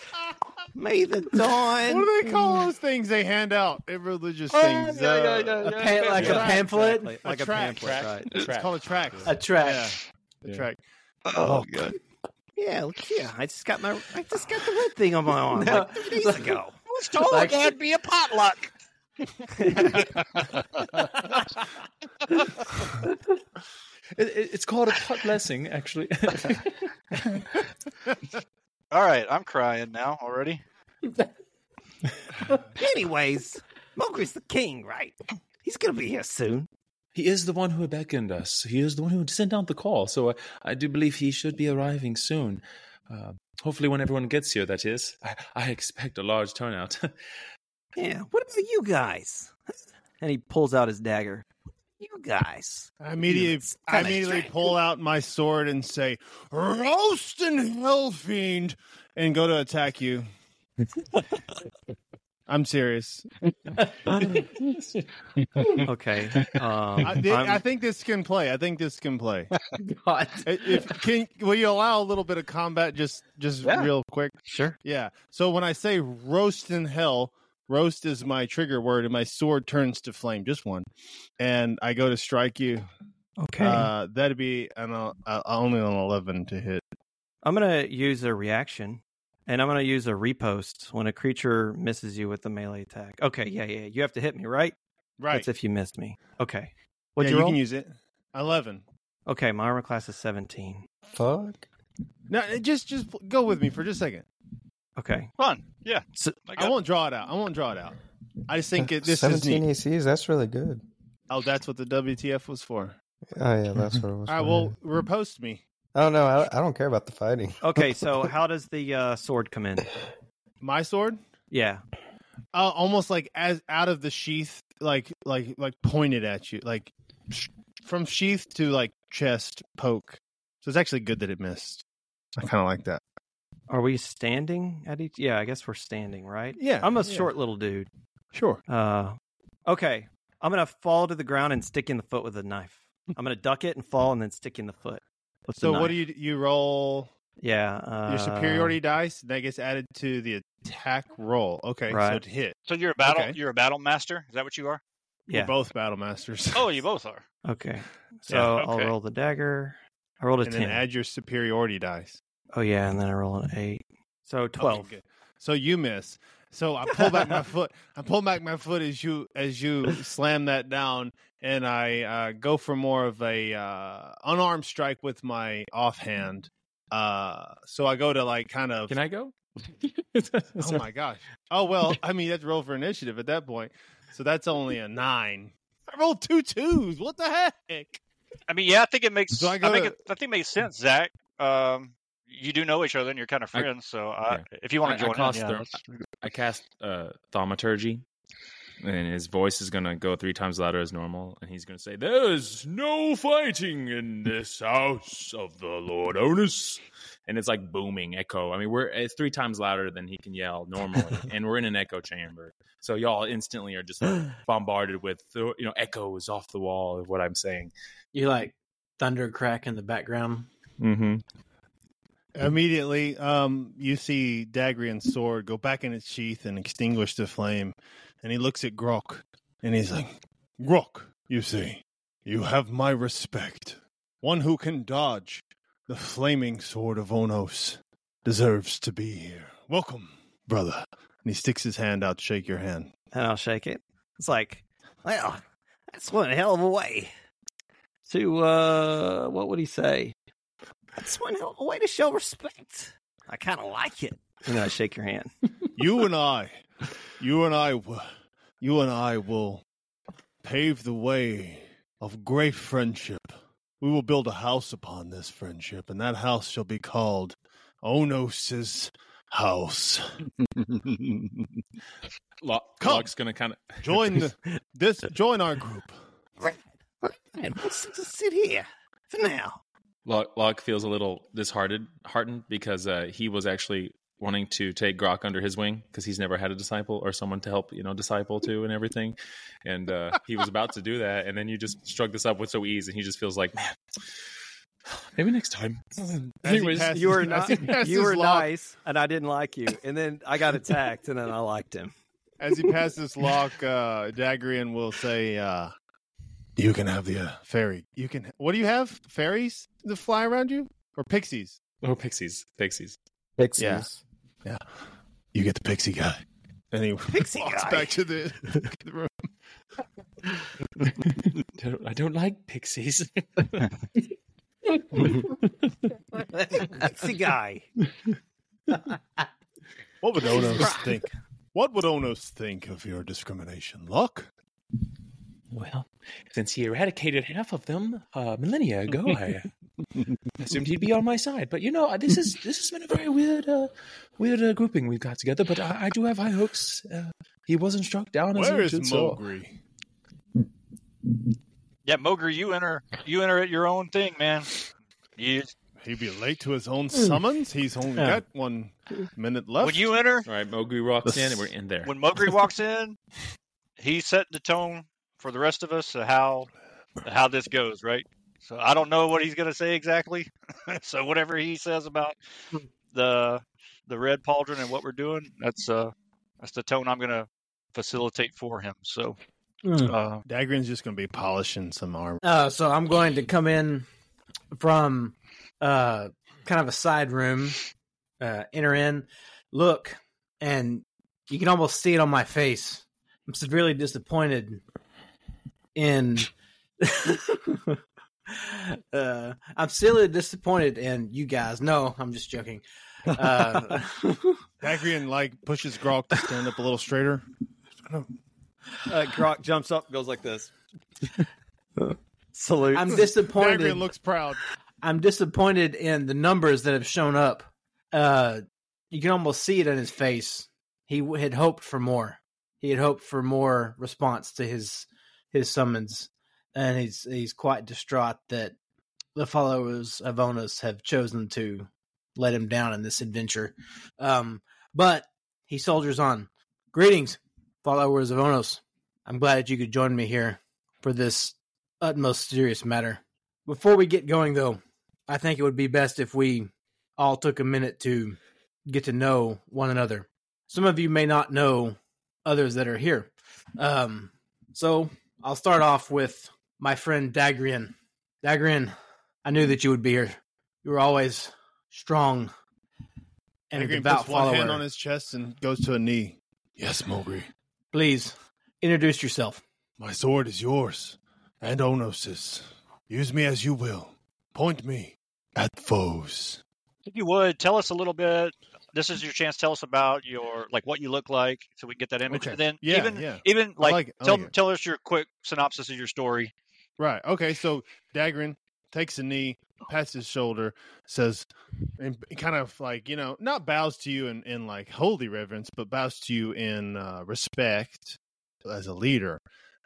(laughs) May the dawn. what do they call those things they hand out at religious Oh, things? yeah, yeah, Uh, yeah, A yeah. pan- like a pamphlet, Exactly, like a, track. pamphlet, Track. right? It's called a track. a track. Yeah, a Yeah. track. Oh, good. Yeah, look here. I just got my I just got the red thing on my arm No. like three days ago. I was told Like- there'd be a potluck. (laughs) It, it, it's called a pot blessing, actually. (laughs) All right, I'm crying now already. (laughs) Anyways, Mowgli's the king, right? He's gonna be here soon. He is the one who beckoned us. He is the one who sent out the call. So I, I do believe he should be arriving soon. Uh, hopefully, when everyone gets here, that is. I, I expect a large turnout. (laughs) Yeah. What about you guys? And he pulls out his dagger. You guys. I immediately, I immediately strange. pull out my sword and say, "Roast and hell, fiend," and go to attack you. (laughs) I'm serious. (laughs) Okay. Um, I, thi- I'm- think this can play. I think this can play. (laughs) God. If, can will you allow a little bit of combat, just just Yeah. real quick? sure. Yeah. So when I say roast in hell, roast is my trigger word, and my sword turns to flame, just one, and I go to strike you. Okay. Uh, that'd be an, uh, uh, only an eleven to hit. I'm gonna use a reaction, and I'm gonna use a riposte when a creature misses you with the melee attack. Okay, yeah, yeah. You have to hit me, right? Right. That's if you missed me. Okay. What'd you you roll? can use it. Eleven. Okay, my armor class is 17. Fuck. No, just just go with me for just a second. Okay. Fun. Yeah. So- I I won't draw it out. I won't draw it out. I just think uh, it, this is 17 neat. ECs. That's really good. Oh, that's what the WTF was for. Oh yeah, that's what it was. All right, for, well, riposte me. Oh no, I, I don't care about the fighting. (laughs) Okay. So how does the uh, sword come in? My sword, Yeah. uh, almost like as out of the sheath, like like like pointed at you, like sh- from sheath to like chest poke. So it's actually good that it missed. I kind of like that. Are we standing at each? Yeah, I guess we're standing, right? Yeah, I'm a yeah. short little dude. Sure. Uh, okay. I'm gonna fall to the ground and stick in the foot with a knife. I'm gonna duck it and fall and then stick in the foot. With the So what do you you roll? Yeah. Uh, Your superiority dice that gets added to the attack roll. Okay, so to hit. So you're a battle. Okay. You're a battle master. Is that what you are? Yeah. We're both battle masters. Oh, you (laughs) both are. Okay. So Yeah, I'll roll the dagger. I rolled a and ten. then add your superiority dice. oh yeah, and then I roll an eight. So twelve. good. So you miss. So I pull back my (laughs) foot. I pull back my foot as you as you slam that down, and I uh, go for more of a uh, unarmed strike with my offhand. Uh, so I go to like kind of. Can I go? (laughs) Oh my gosh! Oh well, I mean that's roll for initiative at that point. So that's only a nine. I rolled two twos. What the heck? I mean, yeah, I think it makes. So I I, think to- it, I think it makes sense, Zach. Um, you do know each other, and you're kind of I- friends. so I, yeah. if you want I- to I join in, yeah, the- let's- I cast uh, thaumaturgy, and his voice is gonna go three times louder as normal, and he's gonna say, "There's no fighting in this house of the Lord Onos," and it's like booming echo. I mean, we're it's three times louder than he can yell normally, (laughs) and we're in an echo chamber, so y'all instantly are just like, (sighs) bombarded with uh, you know echoes off the wall of what I'm saying. You like thunder crack in the background. Mm-hmm. Immediately, um, you see Dagrian's sword go back in its sheath and extinguish the flame. And he looks at Grok and he's like, Grok, you see, you have my respect. One who can dodge the flaming sword of Onos deserves to be here. Welcome, brother. And he sticks his hand out to shake your hand. And I'll shake it. It's like, well, that's one hell of a way to uh what would he say? That's one hell of a way to show respect. I kind of like it. And I shake your hand. you and I, you and I, w- you and I will pave the way of great friendship. We will build a house upon this friendship, and that house shall be called Onos's house. (laughs) Lo- Come. Locke's gonna kind of (laughs) Join the, this. Join our group. And we'll sit, just sit here for now. Locke, Locke feels a little disheartened heartened because uh, he was actually wanting to take Grok under his wing because he's never had a disciple or someone to help, you know, disciple to and everything. And uh, he was about to do that, and then you just struck this up with so ease, and he just feels like, man, maybe next time. Anyways, passes- You were not, you were Locke- nice, and I didn't like you. And then I got attacked, and then I liked him. As he passes Locke, uh, Dagrian will say, uh, "You can have the uh, fairy. You can. What do you have? Fairies that fly around you, or pixies? oh, pixies, pixies. Pixies. Yeah. You get the pixie guy." And he Pixie walks guy. back to the, the room. Don't- (laughs) I don't like pixies. Pixie guy. What would Onos think? What would Onos think of your discrimination, Locke? well, since he eradicated half of them uh, millennia ago, I assumed he'd be on my side. But you know, this is this has been a very weird, uh, weird uh, grouping we've got together. But I, I do have high hopes. Uh, he wasn't struck down as Where he is should, so- yeah, Mogri, you enter. You enter at your own thing, man. You, He'd be late to his own summons. He's only Yeah. got one minute left. when you enter, All right, Mogri walks in, and we're in there. when Mogri walks in, he's setting the tone for the rest of us of how how this goes, right? So I don't know what he's going to say exactly. (laughs) so whatever he says about the the red pauldron and what we're doing, that's uh that's the tone I'm going to facilitate for him. So uh, Dagrian's just going to be polishing some armor. Uh, so I'm going to come in from uh, kind of a side room, uh, enter in, look, and you can almost see it on my face. I'm severely disappointed in. (laughs) (laughs) (laughs) uh, I'm still disappointed in you guys. No, I'm just joking. Uh, (laughs) Dagrian like pushes Grok to stand up a little straighter. Uh, Grok jumps up, goes like this. Salute. I'm disappointed. Dagrian looks proud. I'm disappointed in the numbers that have shown up. Uh, you can almost see it in his face. He w- had hoped for more. He had hoped for more response to his his summons, and he's he's quite distraught that the followers of Onos have chosen to let him down in this adventure. Um, but he soldiers on. Greetings, followers of Onos. I'm glad that you could join me here for this utmost serious matter. Before we get going, though, I think it would be best if we all took a minute to get to know one another. Some of you may not know others that are here. Um, so I'll start off with my friend Dagrian. Dagrian, I knew that you would be here. You were always strong and a Dagrian devout puts one hand on his chest and goes to a knee. Yes, Mogri. Please introduce yourself. My sword is yours, and Onos's. Use me as you will. Point me at foes. If you would tell us a little bit. This is your chance. Tell us about your like what you look like, so we can get that image. Okay. And then Yeah, even yeah. even like, like it, tell like tell us your quick synopsis of your story. Right. Okay. So Dagrian takes a knee, pats his shoulder, says, and kind of like you know, not bows to you in, in like holy reverence, but bows to you in uh, respect as a leader.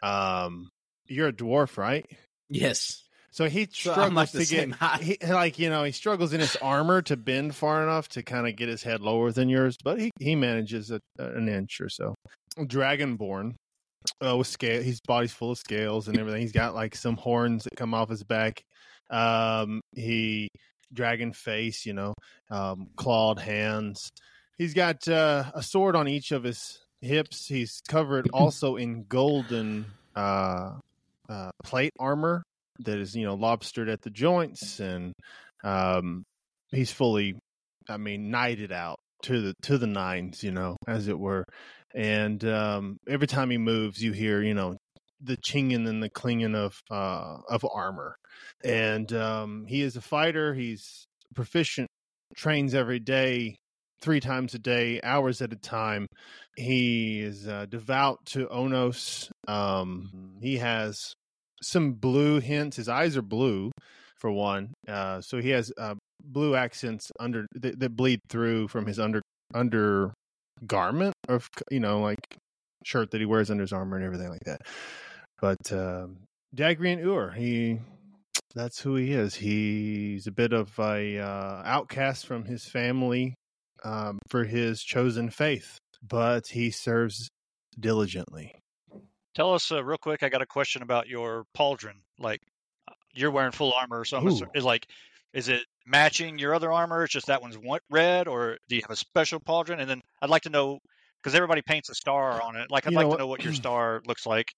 Um, you're a dwarf, right? Yes. So he So struggles like to get, he, like you know, he struggles in his armor to bend far enough to kind of get his head lower than yours, but he he manages a, an inch or so. Dragonborn, uh, with scale, his body's full of scales and everything. He's got like some horns that come off his back. Um, he dragon face, you know, um, clawed hands. He's got uh, a sword on each of his hips. He's covered (clears throat) also in golden uh, uh, plate armor that is, you know, lobstered at the joints, and um, he's fully, I mean, knighted out to the to the nines, you know, as it were. And um, every time he moves, you hear, you know, the chinging and the clinging of uh, of armor. And um, he is a fighter. He's proficient. Trains every day, three times a day, hours at a time. He is uh, devout to Onos. Um, he has some blue hints. His eyes are blue, for one. Uh, so he has uh, blue accents under that, that bleed through from his under under garment of you know like shirt that he wears under his armor and everything like that. But um, Dagrian Ur, he that's who he is. He's a bit of a uh, outcast from his family um, for his chosen faith, but he serves diligently. Tell us uh, real quick. I got a question about your pauldron. Like uh, you're wearing full armor, so I'm is like, is it matching your other armor? It's just that one's red, or do you have a special pauldron? And then I'd like to know because everybody paints a star on it. Like I'd You like to know what your star looks like.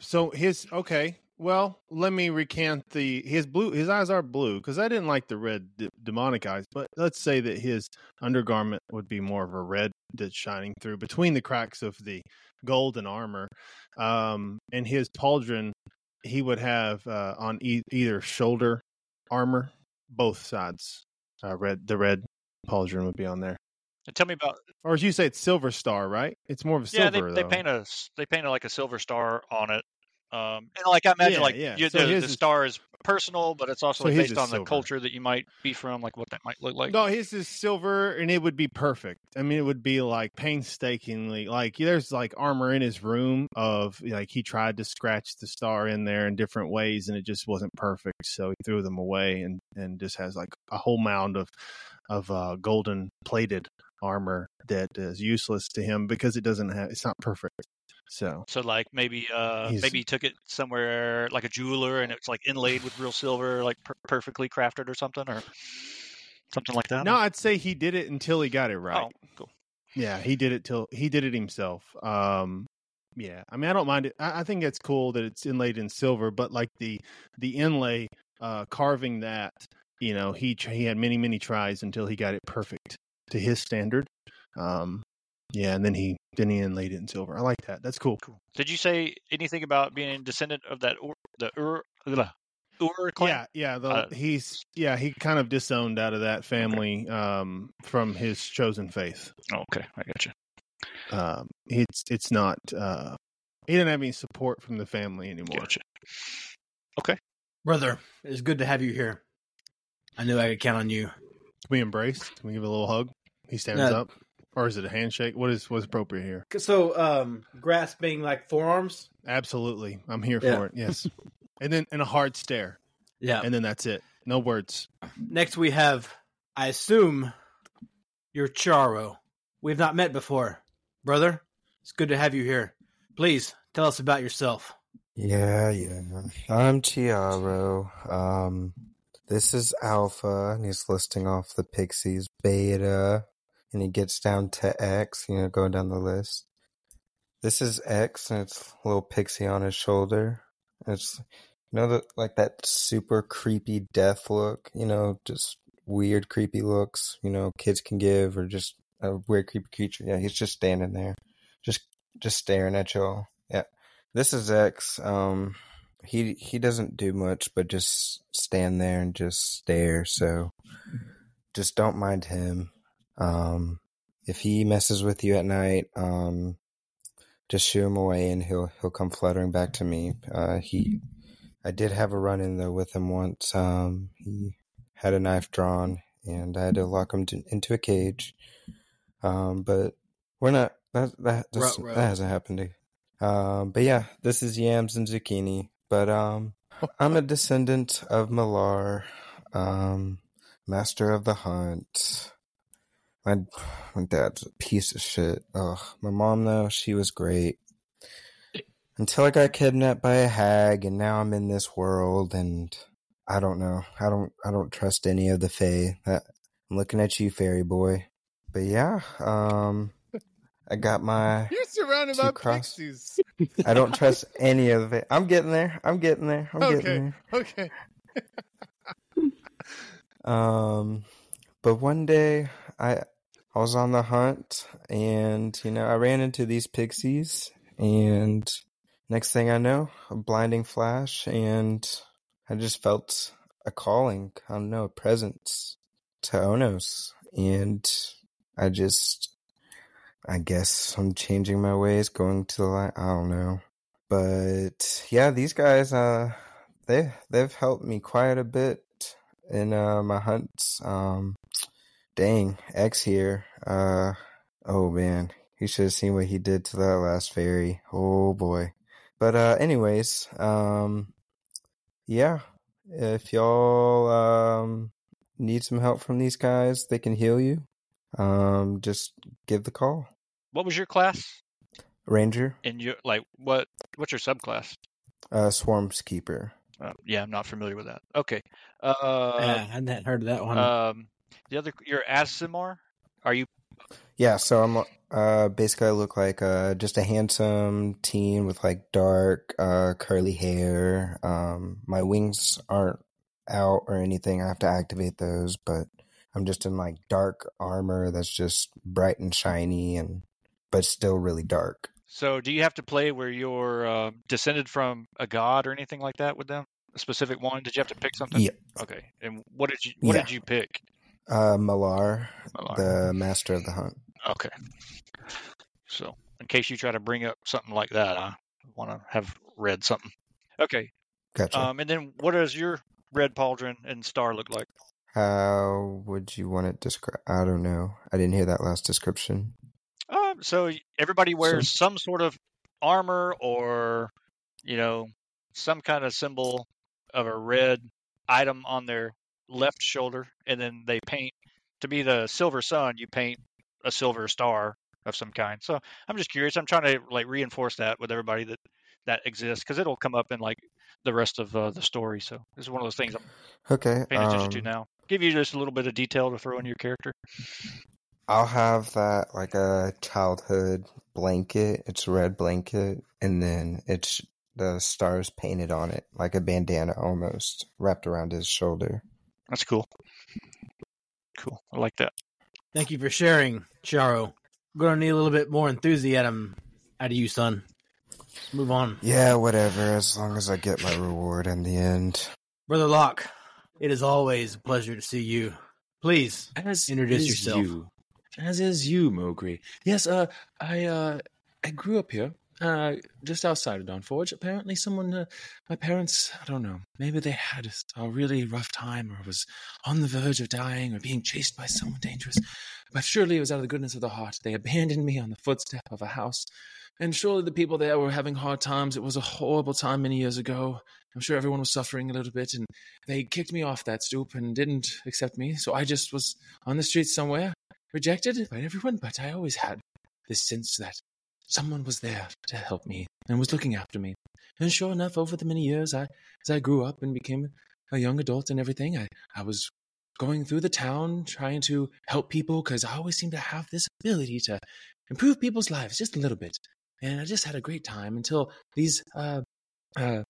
So his okay. Well, let me recant the his blue. His eyes are blue because I didn't like the red d- demonic eyes. But let's say that his undergarment would be more of a red that's shining through between the cracks of the golden armor. Um, and his pauldron, he would have uh, on e- either shoulder armor, both sides. Uh, red, the red pauldron would be on there. And tell me about Or as you say, it's silver star, right? It's more of a yeah. silver. They, they paint a they paint a, like a silver star on it. Um, and like I imagine, Yeah, like yeah. you, So the, the star is personal, but it's also So like, based on the culture that you might be from, like what that might look like. No, his is silver, and it would be perfect. I mean, it would be like painstakingly, like there's like armor in his room of like he tried to scratch the star in there in different ways, and it just wasn't perfect. So he threw them away, and and just has like a whole mound of of uh, golden plated armor that is useless to him because it doesn't have it's not perfect. So So like maybe uh maybe he took it somewhere like a jeweler and it's like inlaid with real silver, like per- perfectly crafted or something, or something like that. no, I'd say he did it until he got it right. Oh, cool. Yeah, he did it till he did it himself. Um yeah. I mean I don't mind it. I, I think it's cool that it's inlaid in silver, but like the the inlay uh carving that, you know, he he had many many tries until he got it perfect to his standard. Um yeah, and then he then he inlaid it in silver. I like that. That's cool. Cool. Did you say anything about being a descendant of that or, the Ur, ugh, Ur clan? Yeah, yeah. The, Uh, he's yeah. He kind of disowned out of that family um, from his chosen faith. Oh, okay, I got you. Um, it's it's not. Uh, he didn't have any support from the family anymore. Gotcha. Okay, brother, it's good to have you here. I knew I could count on you. Can we embrace? Can we give a little hug? He stands No. up, or is it a handshake? What is what's appropriate here? So, um, grasping like forearms. Absolutely, I'm here Yeah. for it. Yes, (laughs) and then and a hard stare, Yeah. and then that's it. No words. Next, we have, I assume, you're Charo. We've not met before, brother. It's good to have you here. Please tell us about yourself. Yeah, yeah. I'm Chiaro. Um, this is Alpha, and he's listing off the pixies. Beta, and he gets down to X, you know, going down the list. This is X, and it's a little pixie on his shoulder. It's, you know, the, like that super creepy death look, you know, just weird, creepy looks, you know, kids can give, or just a weird, creepy creature. Yeah, he's just standing there, just, just staring at y'all. Yeah. This is X. Um, he he doesn't do much, but just stand there and just stare. So, just don't mind him. Um, if he messes with you at night, um, just shoo him away, and he'll he'll come fluttering back to me. Uh, he, I did have a run in though with him once. Um, he had a knife drawn, and I had to lock him to, into a cage. Um, but we're not that that that's- Ruh-roh. that hasn't happened um, but yeah, this is yams and zucchini. But um, (laughs) I'm a descendant of Malar, um, master of the hunt. My my dad's a piece of shit. Ugh, my mom though, she was great. Until I got kidnapped by a hag, and now I'm in this world, and I don't know. I don't. I don't trust any of the Fae. That I'm looking at you, fairy boy. But yeah, um, I got my. You're surrounded by cross- pixies. I don't trust any of it. I'm getting there. I'm getting there. I'm Okay. getting there. Okay. (laughs) Um, but one day I I was on the hunt, and you know I ran into these pixies, and next thing I know, a blinding flash, and I just felt a calling. I don't know, a presence to Onos, and I just I guess I'm changing my ways, going to the light. I don't know, but yeah, these guys, uh, they they've helped me quite a bit in uh, my hunts. Um, dang, X here. Uh, oh man, he should have seen what he did to that last fairy. Oh boy. But uh, anyways, um, yeah, if y'all um need some help from these guys, they can heal you. Um, just give the call. What was your class? Ranger, And you like what? What's your subclass? uh, Swarm's Keeper. Uh, yeah, I'm not familiar with that. Okay. Uh, yeah, I hadn't heard of that one. um, the other, you're Aasimar. Are you? Yeah, so I'm uh basically I look like uh just a handsome teen with like dark uh curly hair. Um my wings aren't out or anything. I have to activate those, but I'm just in like dark armor that's just bright and shiny and but still really dark. So, do you have to play where you're uh, descended from a god or anything like that with them? A specific one? Did you have to pick something? Yeah. Okay. And what did you? What Yeah. did you pick? Uh Malar, Malar? the master of the hunt. Okay. So, in case you try to bring up something like that, I want to have read something. Okay. Gotcha. Um, and then what does your red pauldron and star look like? How would you want it described? I don't know. I didn't hear that last description. Um, so everybody wears some sort of armor or, you know, some kind of symbol of a red item on their left shoulder, and then they paint to be the silver sun. You paint a silver star of some kind. So I'm just curious. I'm trying to like reinforce that with everybody that that exists because it'll come up in like the rest of uh, the story. So this is one of those things I'm Okay. paying attention to um, now. Give you just a little bit of detail to throw in your character. I'll have that like a childhood blanket. It's a red blanket, and then it's the stars painted on it, like a bandana almost wrapped around his shoulder. That's cool. Cool. I like that. Thank you for sharing, Charo. We're gonna need a little bit more enthusiasm out of you, son. Move on. Yeah, whatever. As long as I get my reward in the end. Brother Locke, it is always a pleasure to see you. Please As Introduce yourself. You, as is you, Mogri. Yes, uh, I, uh, I grew up here, uh, just outside of Dawn Forge. Apparently, someone, uh, my parents, I don't know, maybe they had a really rough time, or was on the verge of dying, or being chased by someone dangerous. But surely it was out of the goodness of the heart. They abandoned me on the footstep of a house. And surely the people there were having hard times. It was a horrible time many years ago. I'm sure everyone was suffering a little bit, and they kicked me off that stoop and didn't accept me. So I just was on the streets somewhere, rejected by everyone. But I always had this sense that someone was there to help me and was looking after me. And sure enough, over the many years, I, as I grew up and became a young adult and everything, I, I was going through the town trying to help people because I always seem to have this ability to improve people's lives just a little bit. And I just had a great time until these uh, uh,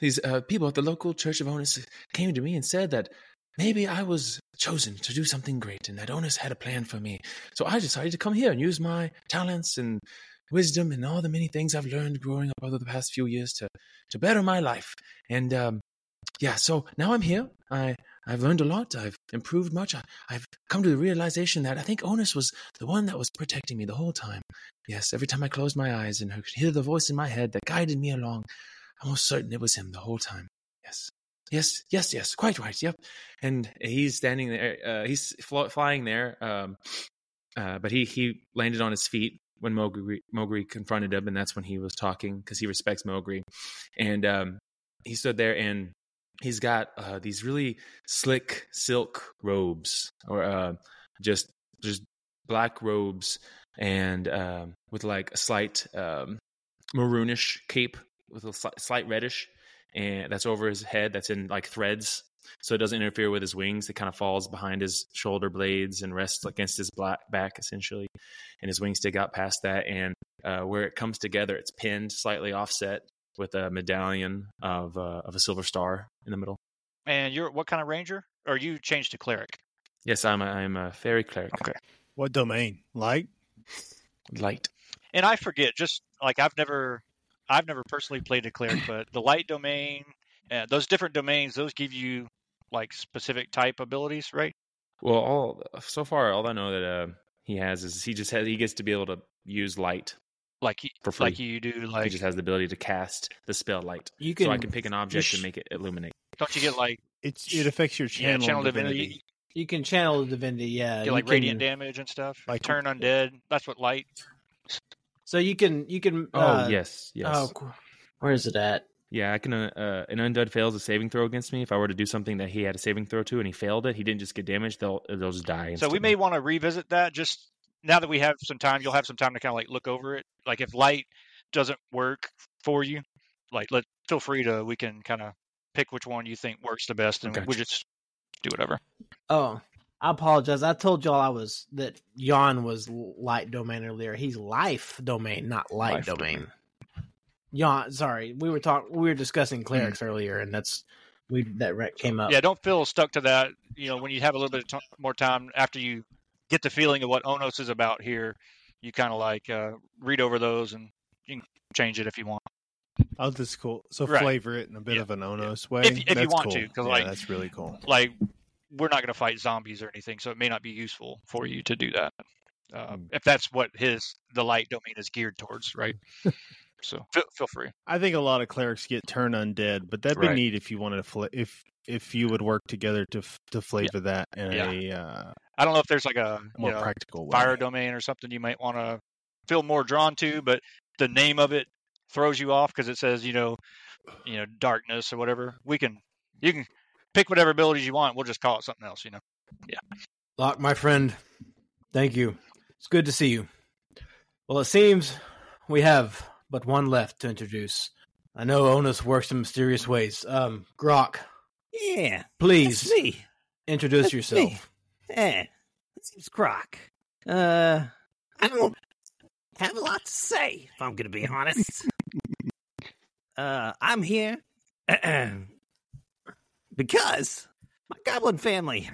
these uh, people at the local Church of Onos came to me and said that maybe I was chosen to do something great and that Onos had a plan for me. So I decided to come here and use my talents and wisdom and all the many things I've learned growing up over the past few years to to better my life. And um, yeah, so now I'm here. I I've learned a lot. I've improved much. I, I've come to the realization that I think Onos was the one that was protecting me the whole time. Yes, every time I closed my eyes and I could hear the voice in my head that guided me along, I'm most certain it was him the whole time. Yes. Yes, yes, yes, quite right. Yep. And he's standing there. Uh, he's fl- flying there. Um, uh, but he he landed on his feet when Mogri, Mogri confronted him, and that's when he was talking because he respects Mogri. And um, he stood there, and he's got uh, these really slick silk robes, or uh, just just black robes, and um, with like a slight um, maroonish cape with a sli- slight reddish, and that's over his head. That's in like threads, so it doesn't interfere with his wings. It kind of falls behind his shoulder blades and rests against his black back, essentially. And his wings stick out past that, and uh, where it comes together, it's pinned slightly offset with a medallion of uh, of a silver star in the middle. And you're what kind of ranger? Or you changed to cleric? Yes, I'm a, I'm a fairy cleric. Okay. What domain? Light? Light. And I forget, just like I've never, I've never personally played a cleric, but the light domain, uh, those different domains, those give you like specific type abilities, right? Well, all so far, all I know that uh, he has is he just has he gets to be able to use light. Like you, For free. like you do, Like he just has the ability to cast the spell light, you can so I can pick an object sh- and make it illuminate. don't you get like It's it affects your yeah, channel, channel divinity. divinity, you can channel the divinity. Yeah, get you like can- radiant damage and stuff, Like- turn undead. That's what light. So you can you can. Oh uh, yes, yes, Oh, where is it at? Yeah. I can. Uh, uh, an undead fails a saving throw against me. If I were to do something that he had a saving throw to and he failed it, he didn't just get damaged. They'll they'll just die. So we may want to revisit that just now that we have some time. You'll have some time to kind of like look over it. Like if light doesn't work for you, like let feel free to we can kind of pick which one you think works the best, and Gotcha. we just do whatever. Oh, I apologize. I told y'all I was that Jan was light domain earlier. He's life domain, not light Life domain. Jan, sorry, we were talking. We were discussing clerics Hmm. earlier, and that's we that rec came up. Yeah, don't feel stuck to that. You know, when you have a little bit of t- more time after you get the feeling of what Onos is about here, you kind of like uh, read over those and you can change it if you want. Oh, that's cool. So Right. flavor it in a bit Yeah. of an Onos way. If- if you That's want cool. to, 'cause, Yeah, like- that's really cool. Like, we're not going to fight zombies or anything, so it may not be useful for you to do that. Um, if that's what his the light domain is geared towards, right? (laughs) so feel, feel free. I think a lot of clerics get turn undead, but that'd be Right. neat if you wanted to fl- if if you would work together to f- to flavor that in Yeah. a uh, I don't know if there's like a more know, practical way. fire domain or something you might want to feel more drawn to, but the name of it throws you off because it says you know, you know, darkness or whatever. We can you can pick whatever abilities you want. We'll just call it something else. You know. Yeah. Locke, my friend, thank you. It's good to see you. Well, it seems we have but one left to introduce. I know Onos works in mysterious ways. Um, Grok, Yeah, please introduce That's yourself. me. Yeah, this is Grok. Uh, I don't have a lot to say, if I'm going to be honest. (laughs) uh, I'm here (clears throat) because my goblin family,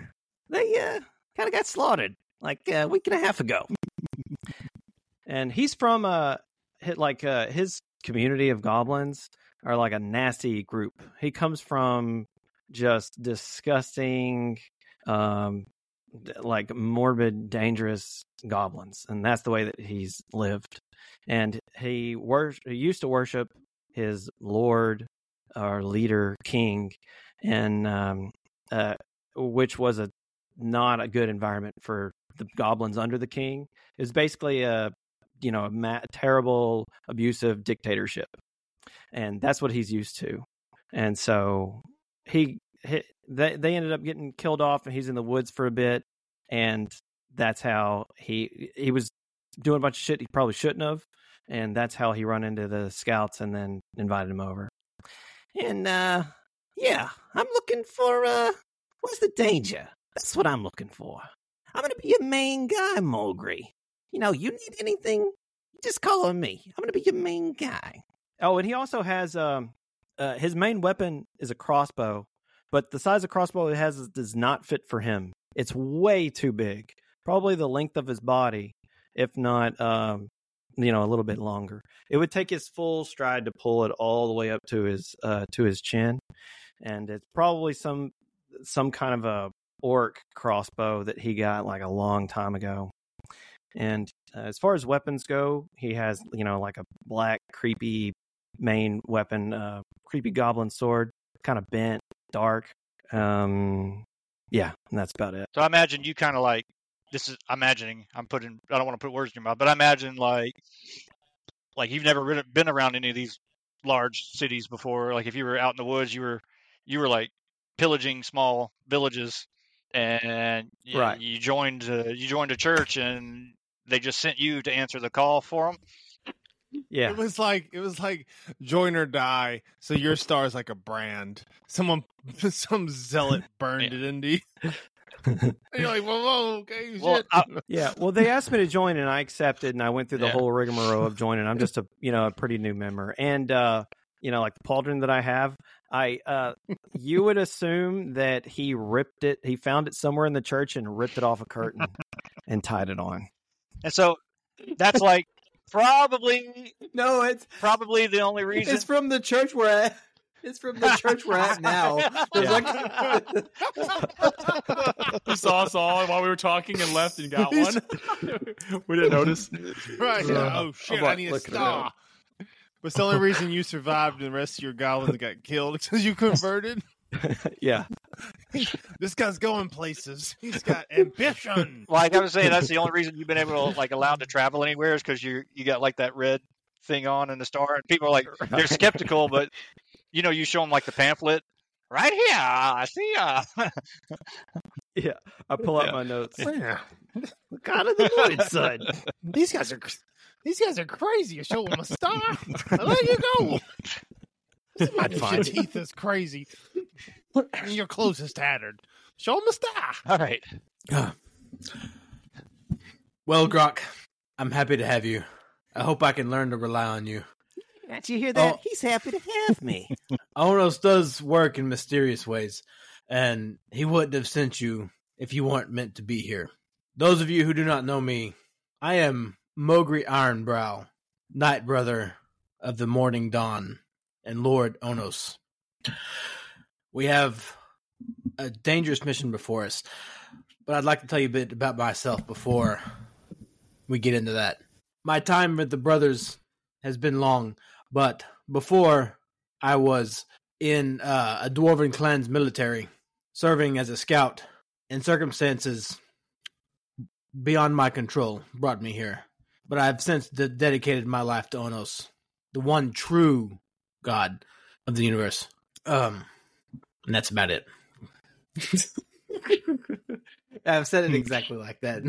they uh, kind of got slaughtered like a week and a half ago. and he's from uh hit like uh his community of goblins are like a nasty group. He comes from just disgusting, um, like morbid, dangerous goblins, and that's the way that he's lived. And he wor- used to worship his lord or leader king, and um, uh, which was a not a good environment for the goblins under the king. It was basically a you know a ma- terrible, abusive dictatorship, and that's what he's used to. And so he, he they they ended up getting killed off, and he's in the woods for a bit, and that's how he he was doing a bunch of shit he probably shouldn't have, and that's how he run into the scouts and then invited him over. And uh yeah, I'm looking for uh what's the danger? That's what I'm looking for. I'm gonna be your main guy, Mulgrew. You know, you need anything, just call on me. I'm gonna be your main guy. Oh, and he also has um uh, his main weapon is a crossbow, but the size of crossbow he has does not fit for him. It's way too big, probably the length of his body, if not um you know a little bit longer. It would take his full stride to pull it all the way up to his uh to his chin, and it's probably some some kind of a orc crossbow that he got like a long time ago. And uh, as far as weapons go, he has you know like a black creepy main weapon, uh, creepy goblin sword, kind of bent, dark. Um, yeah, and that's about it. So I imagine you kind of like this is. I'm imagining. I'm putting. I don't want to put words in your mouth, but I imagine like like you've never really been around any of these large cities before. Like if you were out in the woods, you were you were like pillaging small villages, and y- Right. you joined uh, you joined a church, and they just sent you to answer the call for them. Yeah, It was like it was like join or die. So your star is like a brand. Someone, (laughs) some zealot burned Yeah. it into you. (laughs) and you're like, whoa, whoa, okay, Well, shit. I- yeah. Well, they asked me to join, and I accepted, and I went through the Yeah. whole rigmarole of joining. I'm just a you know a pretty new member, and uh, you know like the pauldron that I have, I uh, you would assume that he ripped it, he found it somewhere in the church and ripped it off a curtain and tied it on. And so that's like probably No, it's probably the only reason. it's from the church we're at. It's from the church we're at now. There's Yeah. like (laughs) You saw us all while we were talking and left and got one. (laughs) we didn't notice. right. Yeah. Oh shit, I'm I need a looking star. But it's the only reason you survived and the rest of your goblins got killed because you converted. (laughs) yeah, (laughs) This guy's going places. He's got (laughs) ambition. like I was saying, that's the only reason you've been able to like allowed to travel anywhere is because you you got like that red thing on in the star, and people are like they're skeptical, but you know you show them like the pamphlet right here. I see. Uh, (laughs) yeah. I pull out Yeah. my notes. Yeah. God of the Lord, son. These guys are these guys are crazy. You show them a star. Now there you go. I'd Your find it. teeth is crazy. And your clothes is tattered. Show them a star. all right. (sighs) Well, Grok, I'm happy to have you. I hope I can learn to rely on you. Can't you hear that? Oh. He's happy to have me. (laughs) Onos does work in mysterious ways, and he wouldn't have sent you if you weren't meant to be here. Those of you who do not know me, I am Mogri Ironbrow, Knight Brother of the Morning Dawn, and Lord Onos. We have a dangerous mission before us, but I'd like to tell you a bit about myself before we get into that. My time with the brothers has been long, but before I was in uh, a dwarven clan's military, serving as a scout, and circumstances beyond my control brought me here. But I've since de- dedicated my life to Onos, the one true God of the universe. Um, and that's about it. (laughs) I've said it exactly like that.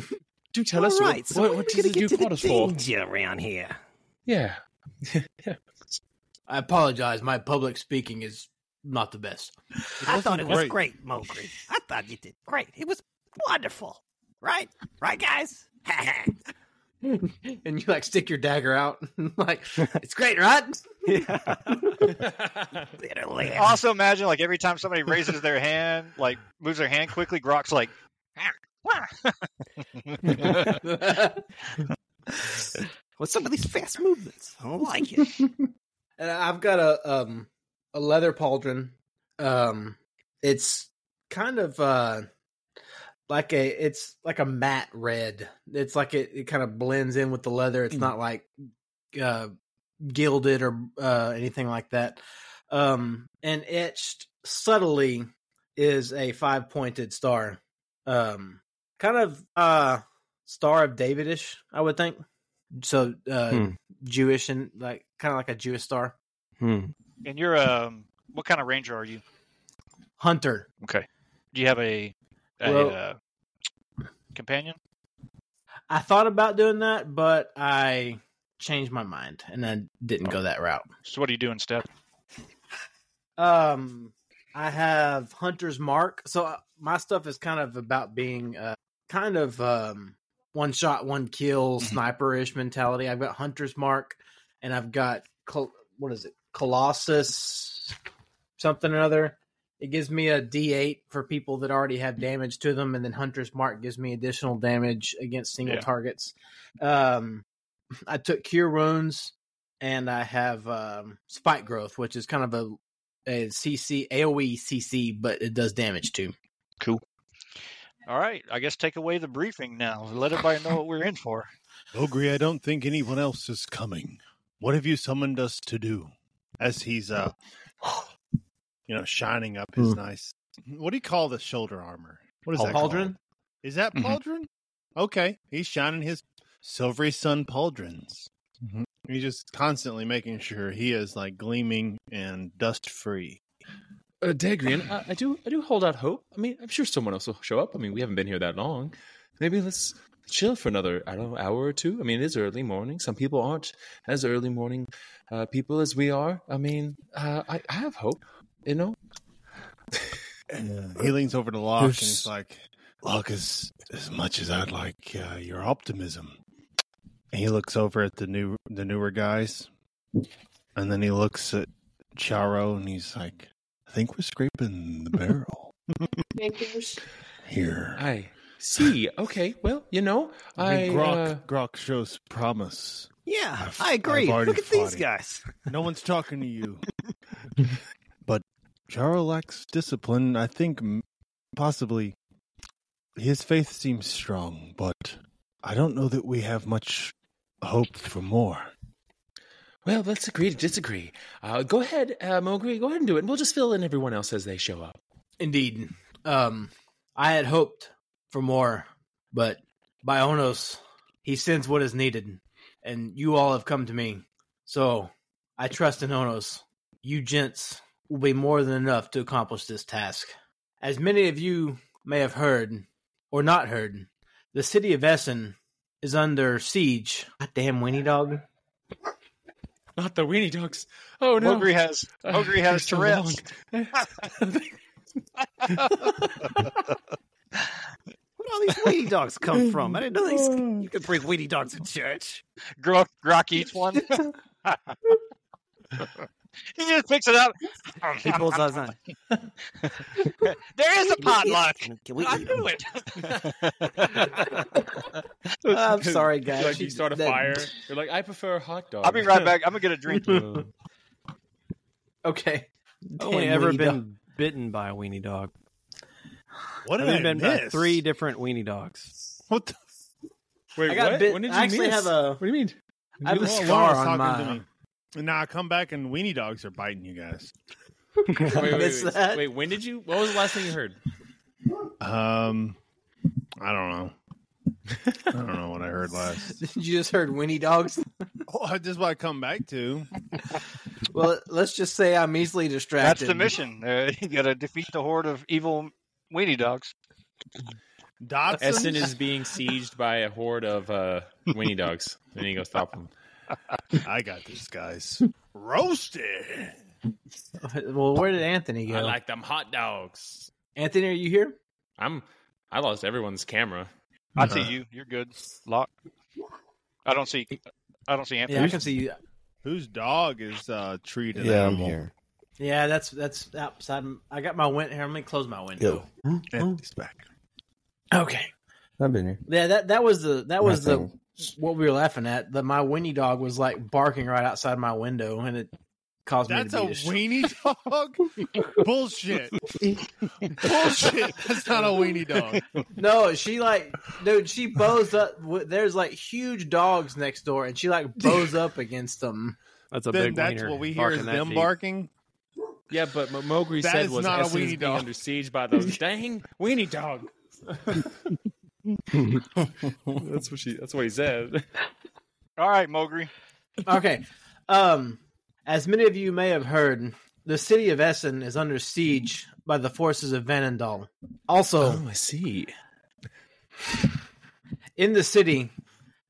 Do tell All us right, what, so what, what are we did gonna you get to call the us for? danger around here? (laughs) Yeah. I apologize. My public speaking is not the best. I thought it was great. great, Mogri. I thought you did great. It was wonderful. Right? Right, guys? (laughs) (laughs) and you like stick your dagger out, (laughs) like (laughs) it's great, right? Better laugh. Also, imagine like every time somebody raises their hand, like moves their hand quickly, Grok's like, What's some of these fast movements? I don't like it. and I've got a um a leather pauldron, um, it's kind of uh like a it's like a matte red. It's like it, it kind of blends in with the leather. It's not like uh gilded or uh anything like that. Um and etched subtly is a five pointed star. Um kind of uh Star of Davidish, I would think. So uh Hmm. Jewish and like kind of like a Jewish star. Hmm. And you're um, what kind of ranger are you? Hunter. Okay. Do you have a, a Well- uh, companion? I thought about doing that, but I changed my mind and I didn't go that route. So what do you do instead? Um, I have Hunter's Mark. So uh, my stuff is kind of about being uh, kind of um, one shot, one kill, Mhm. sniper ish mentality. I've got Hunter's Mark, and I've got Col- what is it, Colossus, something or other. It gives me a D8 for people that already have damage to them, and then Hunter's Mark gives me additional damage against single Yeah. targets. Um, I took Cure Wounds, and I have um, Spike Growth, which is kind of a a CC AOE CC, but it does damage too. Cool. All right. I guess take away the briefing now. Let everybody know what we're in for. (laughs) Ogre, I don't think anyone else is coming. What have you summoned us to do? As he's uh (laughs) you know, shining up his Hmm. nice what do you call the shoulder armor? What is that? Pauldron? called? Is that Mhm. pauldron? Okay. He's shining his silvery sun pauldrons. He's just constantly making sure he is like gleaming and dust free. Uh, Dagrian, I, I do I do hold out hope. I mean, I'm sure someone else will show up. I mean, we haven't been here that long. Maybe let's chill for another I don't know hour or two. I mean, it is early morning. Some people aren't as early morning uh, people as we are. I mean, uh, I, I have hope. You know, He leans over to Locke and he's like, Locke, as, as much as I'd like uh, your optimism. And he looks over at the new the newer guys, and then he looks at Charo and he's like, I think we're scraping the (laughs) barrel here. I see. Okay, well, you know, I I think Grok, uh, Grok shows promise. Yeah, I've- I agree. Look at these it. guys. No one's talking to you. (laughs) but Charo lacks discipline. I think possibly his faith seems strong, but I don't know that we have much hope for more. well, let's agree to disagree. Uh, go ahead, uh, Mogri. Go ahead and do it, and we'll just fill in everyone else as they show up. Indeed. Um, I had hoped for more, but by Onos, he sends what is needed, and you all have come to me. So I trust in Onos. You gents will be more than enough to accomplish this task. As many of you may have heard, or not heard, the city of Essen is under siege. God damn weenie dog. Not the weenie dogs. Oh no, Ogre has uh, Ogre has so Tourette's. long. (laughs) Where all these Weenie dogs come from? I didn't know these. (laughs) You could bring Weenie dogs in church. Grok, Grok eats one. (laughs) he just picks it up. He pulls out his knife. (laughs) there is a potluck. Can we I eat knew it. (laughs) I'm sorry, guys. like you start a That- fire. You're like, I prefer a hot dog. I'll be right back. I'm gonna get a drink. (laughs) Okay. I've only Damn ever weenie been dog. bitten by a weenie dog. What I've did I been bitten by miss? three different weenie dogs. What the? Wait, I got what? bit- When did you I actually miss? have a- What do you mean? I have a One was scar on talking my. to me. Nah, come back and weenie dogs are biting you guys. (laughs) Wait, wait, wait, wait. Wait, when did you? What was the last thing you heard? Um, I don't know. I don't know what I heard last. (laughs) you just heard Winnie dogs. Oh, this is what I come back to. (laughs) Well, let's just say I'm easily distracted. That's the mission. Uh, you got to defeat the horde of evil weenie dogs. Dotson. Essen is being sieged by a horde of uh, weenie dogs. Then you go stop them. I got this, guys. Roasted. Well, where did Anthony go? I like them hot dogs. Anthony, are you here? I'm. I lost everyone's camera. I see you. You're good. Lock. I don't see. I don't see Anthony. Yeah, I can see you. Whose dog is uh, treated? Yeah, I'm here. Yeah, that's that's outside. I got my window here. Let me close my window. Anthony's back. Okay. I've been here. Yeah, that that was the that was the Nothing. What we were laughing at. That my Winnie dog was like barking right outside my window, and it caused That's me a to be a weenie dog. (laughs) Bullshit. Bullshit. That's not a weenie dog. No, she like, dude, she bows up. w- There's like huge dogs next door, and she like bows (laughs) up against them. That's a then big that's what we hear is them deep. barking. Yeah, but what Mogri said was not a weenie being dog. under siege by those dang weenie dogs. (laughs) (laughs) that's what she. That's what he said. (laughs) All right, Mogri. Okay. Um, as many of you may have heard, the city of Essen is under siege by the forces of Vanandal. Also, Oh, I see. in the city,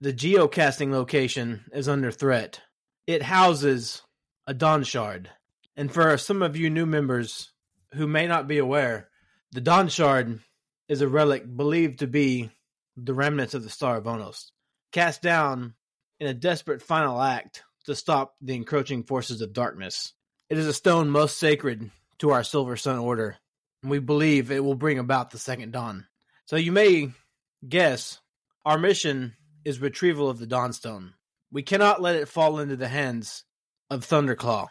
the geocasting location is under threat. It houses a Dawn Shard. And for some of you new members who may not be aware, the Dawn Shard is a relic believed to be the remnants of the Star of Onos, cast down in a desperate final act to stop the encroaching forces of darkness. It is a stone most sacred to our Silver Sun Order, and we believe it will bring about the Second Dawn. So you may guess our mission is retrieval of the Dawnstone. We cannot let it fall into the hands of Thunderclaw.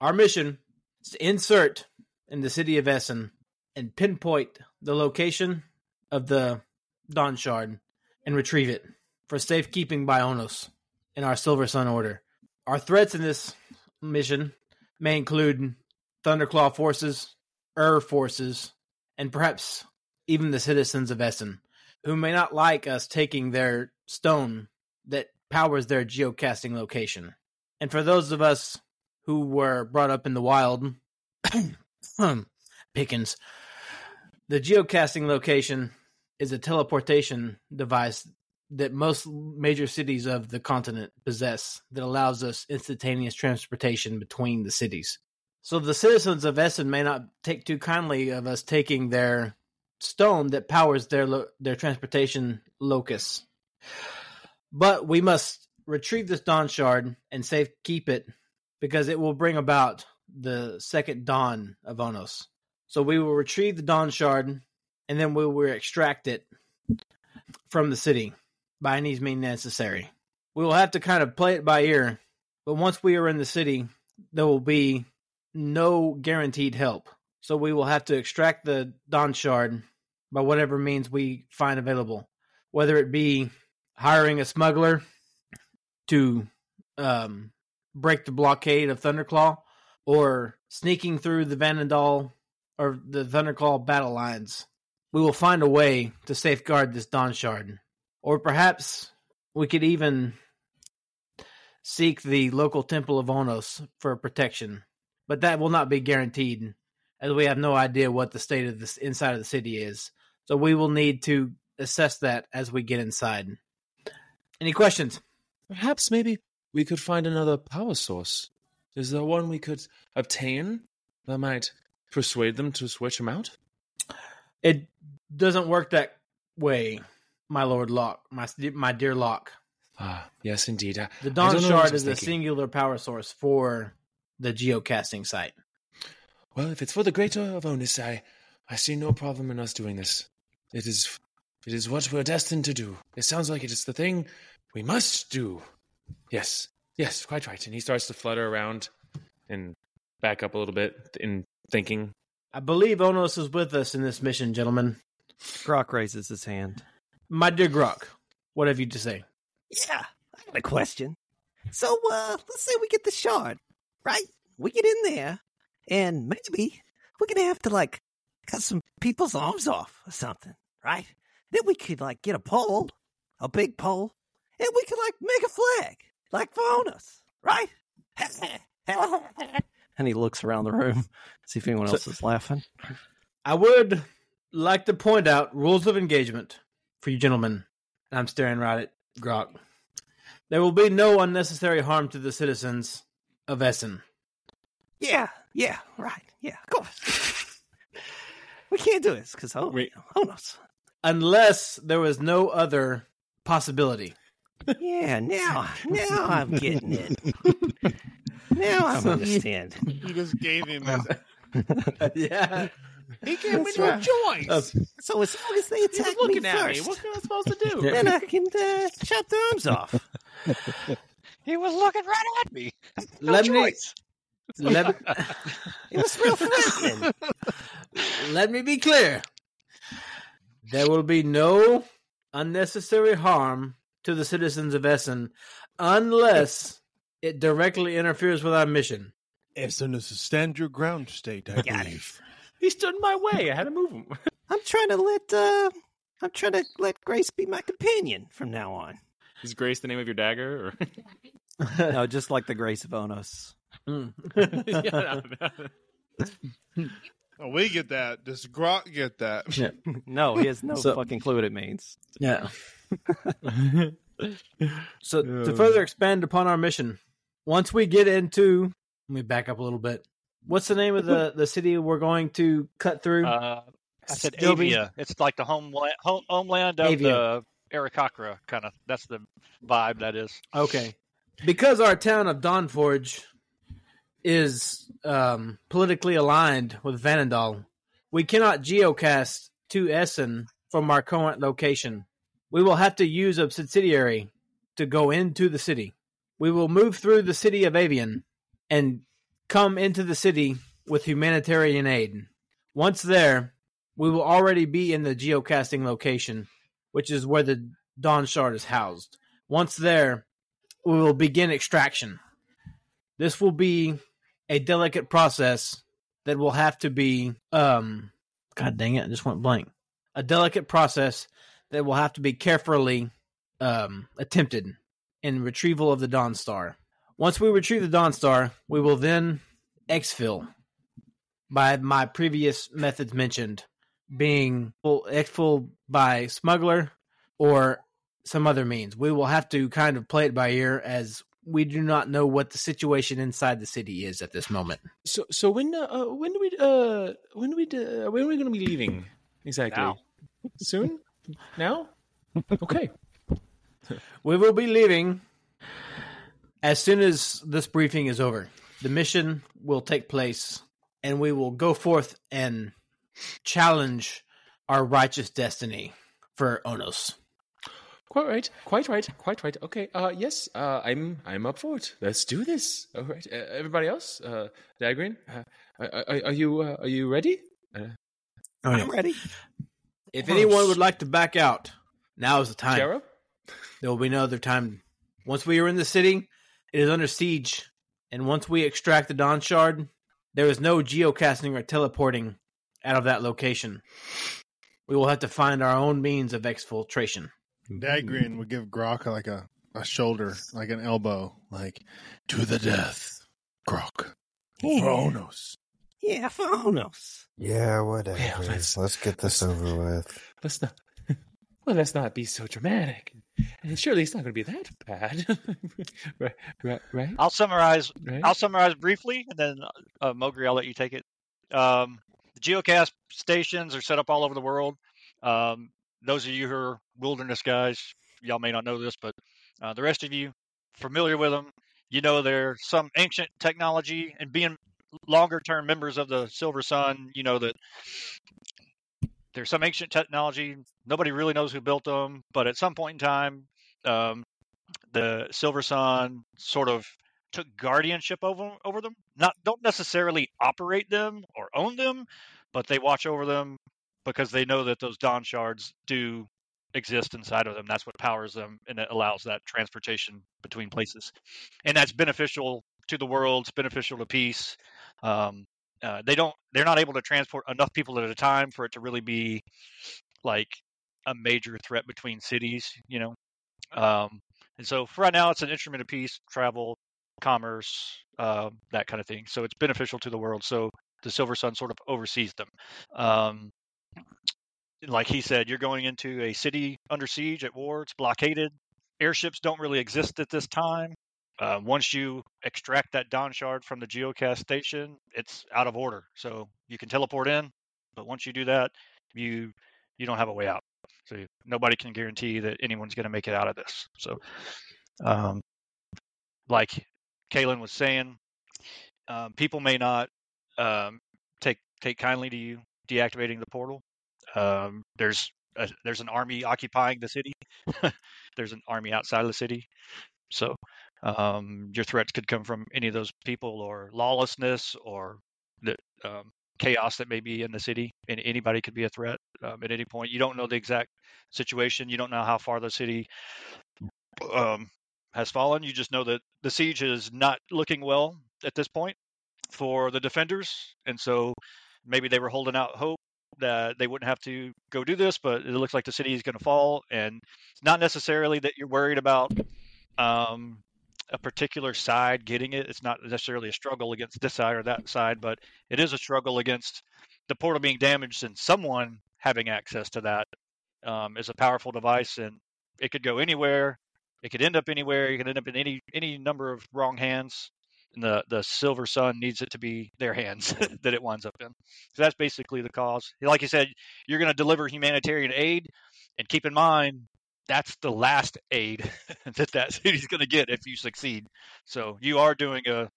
Our mission is to insert in the city of Essen and pinpoint the location of the Dawn Shard and retrieve it for safekeeping by Onos in our Silver Sun Order. Our threats in this mission may include Thunderclaw forces, Ur forces, and perhaps even the citizens of Essen, who may not like us taking their stone that powers their geocasting location. And for those of us who were brought up in the wild, (coughs) (coughs) Pickens, the geocaching location is a teleportation device that most major cities of the continent possess that allows us instantaneous transportation between the cities. So the citizens of Essen may not take too kindly of us taking their stone that powers their lo- their transportation locus. But we must retrieve this dawn shard and safe keep it because it will bring about the second dawn of Onos. So we will retrieve the dawn shard and then we will extract it from the city by any means necessary. We will have to kind of play it by ear, but once we are in the city, there will be no guaranteed help. So we will have to extract the Dawn Shard by whatever means we find available, whether it be hiring a smuggler to um, break the blockade of Thunderclaw or sneaking through the Vanandal or the Thunderclaw battle lines. We will find a way to safeguard this Dawn Shard. Or perhaps we could even seek the local Temple of Onos for protection. But that will not be guaranteed, as we have no idea what the state of this inside of the city is. So we will need to assess that as we get inside. Any questions? Perhaps maybe we could find another power source. Is there one we could obtain that might persuade them to switch him out? It doesn't work that way, my lord Locke, my my dear Locke. Ah, yes, indeed. I, The Dawn don't know what I Shard is a singular power source for the geocaching site. Well, if it's for the greater of Onos, I, I see no problem in us doing this. It is, it is what we're destined to do. It sounds like it is the thing we must do. Yes, yes, quite right. And he starts to flutter around and back up a little bit in thinking. I believe Onos is with us in this mission, gentlemen. Grok raises his hand. My dear Grok, what have you to say? Yeah, I got a question. So, uh, let's say we get the shard, right? We get in there, and maybe we're gonna have to, like, cut some people's arms off or something, right? Then we could, like, get a pole, a big pole, and we could, like, make a flag, like for Onos, right? (laughs) And he looks around the room, see if anyone So- else is laughing. I would like to point out rules of engagement for you gentlemen. And I'm staring right at Grok. There will be no unnecessary harm to the citizens of Essen. yeah, yeah, right, yeah, of course. (laughs) we can't do this, because oh, Wait. Onos. Unless there was no other possibility. Yeah, now, now I'm getting it. (laughs) Now I'm So- understanding. (laughs) You just gave him his. (laughs) yeah. He gave me That's no choice. Uh, So as long as they attack me first, What am I supposed to do? Yeah. (laughs) then I can uh, chop their arms off. He was looking right at me. No let me choice. let, It was real threatening. let me be clear. There will be no unnecessary harm to the citizens of Essen unless it directly interferes with our mission. Essen is a stand your ground state, I Got it. believe. He stood in my way. I had to move him. (laughs) I'm trying to let uh I'm trying to let Grace be my companion from now on. Is Grace the name of your dagger? Or? (laughs) (laughs) no, just like the grace of Onos. Mm. yeah, no, no. Oh, we get that. Does Grok get that? Yeah. No, he has no So- fucking clue what it means. Yeah. so to further expand upon our mission, once we get into, let me back up a little bit. What's the name of the the city we're going to cut through? Uh, I said Joby? Avia. It's like the homeland, home, homeland of Avia. the Arakakra, kind of. That's the vibe that is. Okay. Because our town of Dawn Forge is um, politically aligned with Vanandal, we cannot geocast to Essen from our current location. We will have to use a subsidiary to go into the city. We will move through the city of Avian and come into the city with humanitarian aid. Once there, we will already be in the geocasting location, which is where the Dawn Shard is housed. Once there, we will begin extraction. This will be a delicate process that will have to be um god dang it, I just went blank. A delicate process that will have to be carefully um attempted in retrieval of the Dawn Star. Once we retrieve the Dawn Star, we will then exfil by my previous methods mentioned, being full exfil by smuggler or some other means. We will have to kind of play it by ear as we do not know what the situation inside the city is at this moment. So, so when, uh, uh, when do we, uh, when do we, uh, when are we going to be leaving exactly? Now. Soon? Now? Okay. We will be leaving as soon as this briefing is over. The mission will take place and we will go forth and challenge our righteous destiny for Onos. Quite right. Quite right. Quite right. Okay. Uh, yes. Uh, I'm. I'm up for it. Let's do this. All right. Uh, everybody else. Uh, Dagrian. Uh, are, are, are you? Uh, are you ready? Uh, I'm ready. If anyone would like to back out, now is the time. Shara? There will be no other time. Once we are in the city, it is under siege, and once we extract the Dawn Shard, there is no geocaching or teleporting out of that location. We will have to find our own means of exfiltration. Dagrian would give Grok like a, a shoulder, like an elbow, like to the death, Grok. Yeah, For Onos. yeah for Onos. Yeah, whatever. Yeah, let's- let's, get this over with. Let's not. (laughs) Well, let's not be so dramatic. And surely it's not going to be that bad, (laughs) right? Right? Right? I'll summarize. right? I'll summarize briefly, and then uh, Mogri, I'll let you take it. Um, the geocast stations are set up all over the world. Um, those of you who are wilderness guys, y'all may not know this, but uh, the rest of you familiar with them, you know they're some ancient technology, and being longer term members of the Silver Sun, you know that there's some ancient technology. Nobody really knows who built them, but at some point in time, um, the Silver Sun sort of took guardianship over over them. Not don't necessarily operate them or own them, but they watch over them because they know that those Dawn shards do exist inside of them. That's what powers them and it allows that transportation between places. And that's beneficial to the world, it's beneficial to peace. Um, uh, they don't they're not able to transport enough people at a time for it to really be like a major threat between cities, you know. Um, and so for right now, it's an instrument of peace, travel, commerce, um, that kind of thing. So it's beneficial to the world. So the Silver Sun sort of oversees them. Um, like he said, you're going into a city under siege at war. It's blockaded. Airships don't really exist at this time. Uh, once you extract that Dawn shard from the geocast station, it's out of order. So you can teleport in, but once you do that, you you don't have a way out. So you- nobody can guarantee that anyone's going to make it out of this. So, um, like Kalen was saying, um, people may not um, take take kindly to you deactivating the portal. Um, there's a, there's an army occupying the city. (laughs) there's an army outside of the city. So Um, your threats could come from any of those people, or lawlessness, or the um, chaos that may be in the city. And anybody could be a threat um, at any point. You don't know the exact situation. You don't know how far the city um, has fallen. You just know that the siege is not looking well at this point for the defenders, and so maybe they were holding out hope that they wouldn't have to go do this, but it looks like the city is going to fall, and it's not necessarily that you're worried about um, a particular side getting it. It's not necessarily a struggle against this side or that side, but it is a struggle against the portal being damaged and someone having access to that um, is a powerful device, and it could go anywhere. It could end up anywhere. It could end up in any any number of wrong hands. And the the Silver Sun needs it to be their hands (laughs) that it winds up in. So that's basically the cause. Like you said, you're going to deliver humanitarian aid, and keep in mind that's the last aid (laughs) that that city's going to get if you succeed. So you are doing a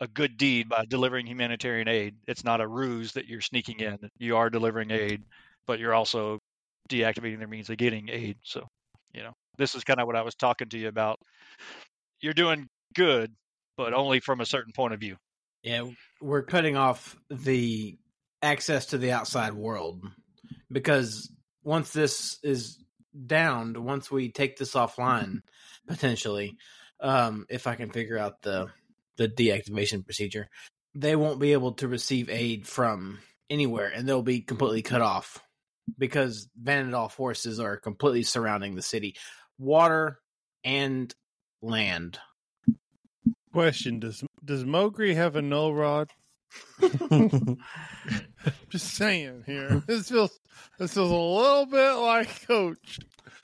a good deed by delivering humanitarian aid. It's not a ruse that you're sneaking in. You are delivering aid, but you're also deactivating their means of getting aid. So, you know, this is kind of what I was talking to you about. You're doing good, but only from a certain point of view. Yeah, we're cutting off the access to the outside world because once this is downed, once we take this offline, potentially, um, if I can figure out the the deactivation procedure, they won't be able to receive aid from anywhere, and they'll be completely cut off because Vanandal forces are completely surrounding the city, water and land. Question: Does Does Mogri have a null rod? (laughs) (laughs) Just saying here. This feels this feels a little bit like Coach.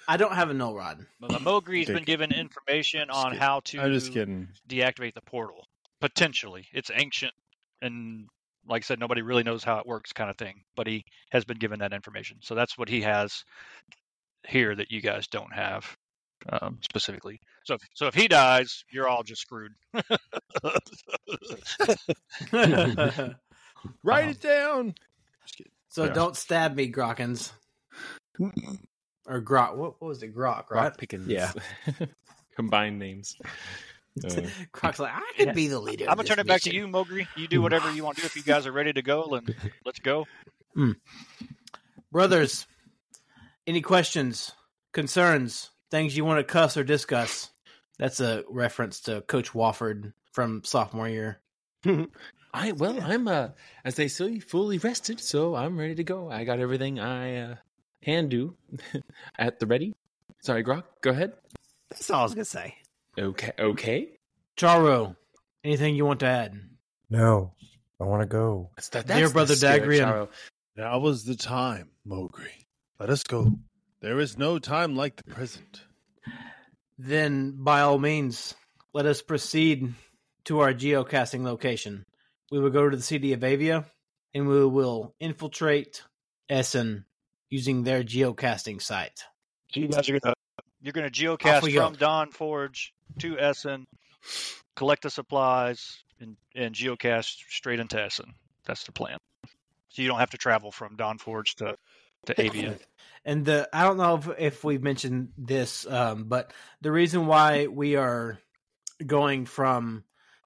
I don't have a null rod. But the Mogri's been given information on kidding. how to I'm just kidding. deactivate the portal. Potentially, it's ancient, and like I said, nobody really knows how it works, kind of thing. But he has been given that information, so that's what he has here that you guys don't have um, specifically. So, so if he dies, you're all just screwed. (laughs) Write it down. so Yeah. don't stab me, Grockins. Or Grok. What, what was it? Grok, right? Rock Pickens. Yeah. (laughs) Combined names. (laughs) Uh, Grok's like, I could Yeah. be the leader. I'm gonna turn it back to you, Mogri. You do whatever you want to do. If you guys are ready to go, then let's go. Brothers, any questions, concerns, things you want to cuss or discuss? That's a reference to Coach Wofford from sophomore year. (laughs) I well, I'm uh, as they say, fully rested, so I'm ready to go. I got everything I uh, can do (laughs) at the ready. Sorry, Grok, go ahead. That's all I was gonna say. Okay, okay. Charo, anything you want to add? No, I want to go. That's, that, Dear that's the brother spirit, Dagrian. Now was the time, Mogri. Let us go. There is no time like the present. Then, by all means, let us proceed to our geocaching location. We will go to the city of Avia, and we will infiltrate Essen using their geocasting site. So you guys are gonna you're gonna Off geocache we go. from Dawn Forge to Essen, collect the supplies, and, and geocache straight into Essen. That's the plan. So you don't have to travel from Dawn Forge to to (coughs) Avia. And the I don't know if, if we've mentioned this, um, but the reason why we are going from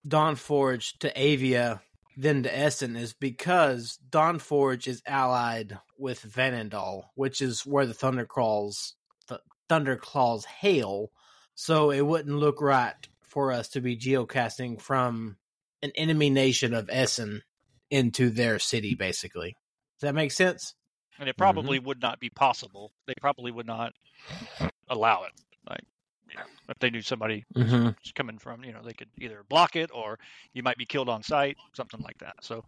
Dawn Forge to Avia then to Essen is because Dawn Forge is allied with Vanandal, which is where the Thunderclaws the Thunderclaws hail. So it wouldn't look right for us to be geocasting from an enemy nation of Essen into their city, basically. Does that make sense? And it probably mm-hmm. would not be possible. They probably would not allow it. Like, you know, if they knew somebody Mm-hmm. was coming from, you know, they could either block it or you might be killed on sight, something like that. So,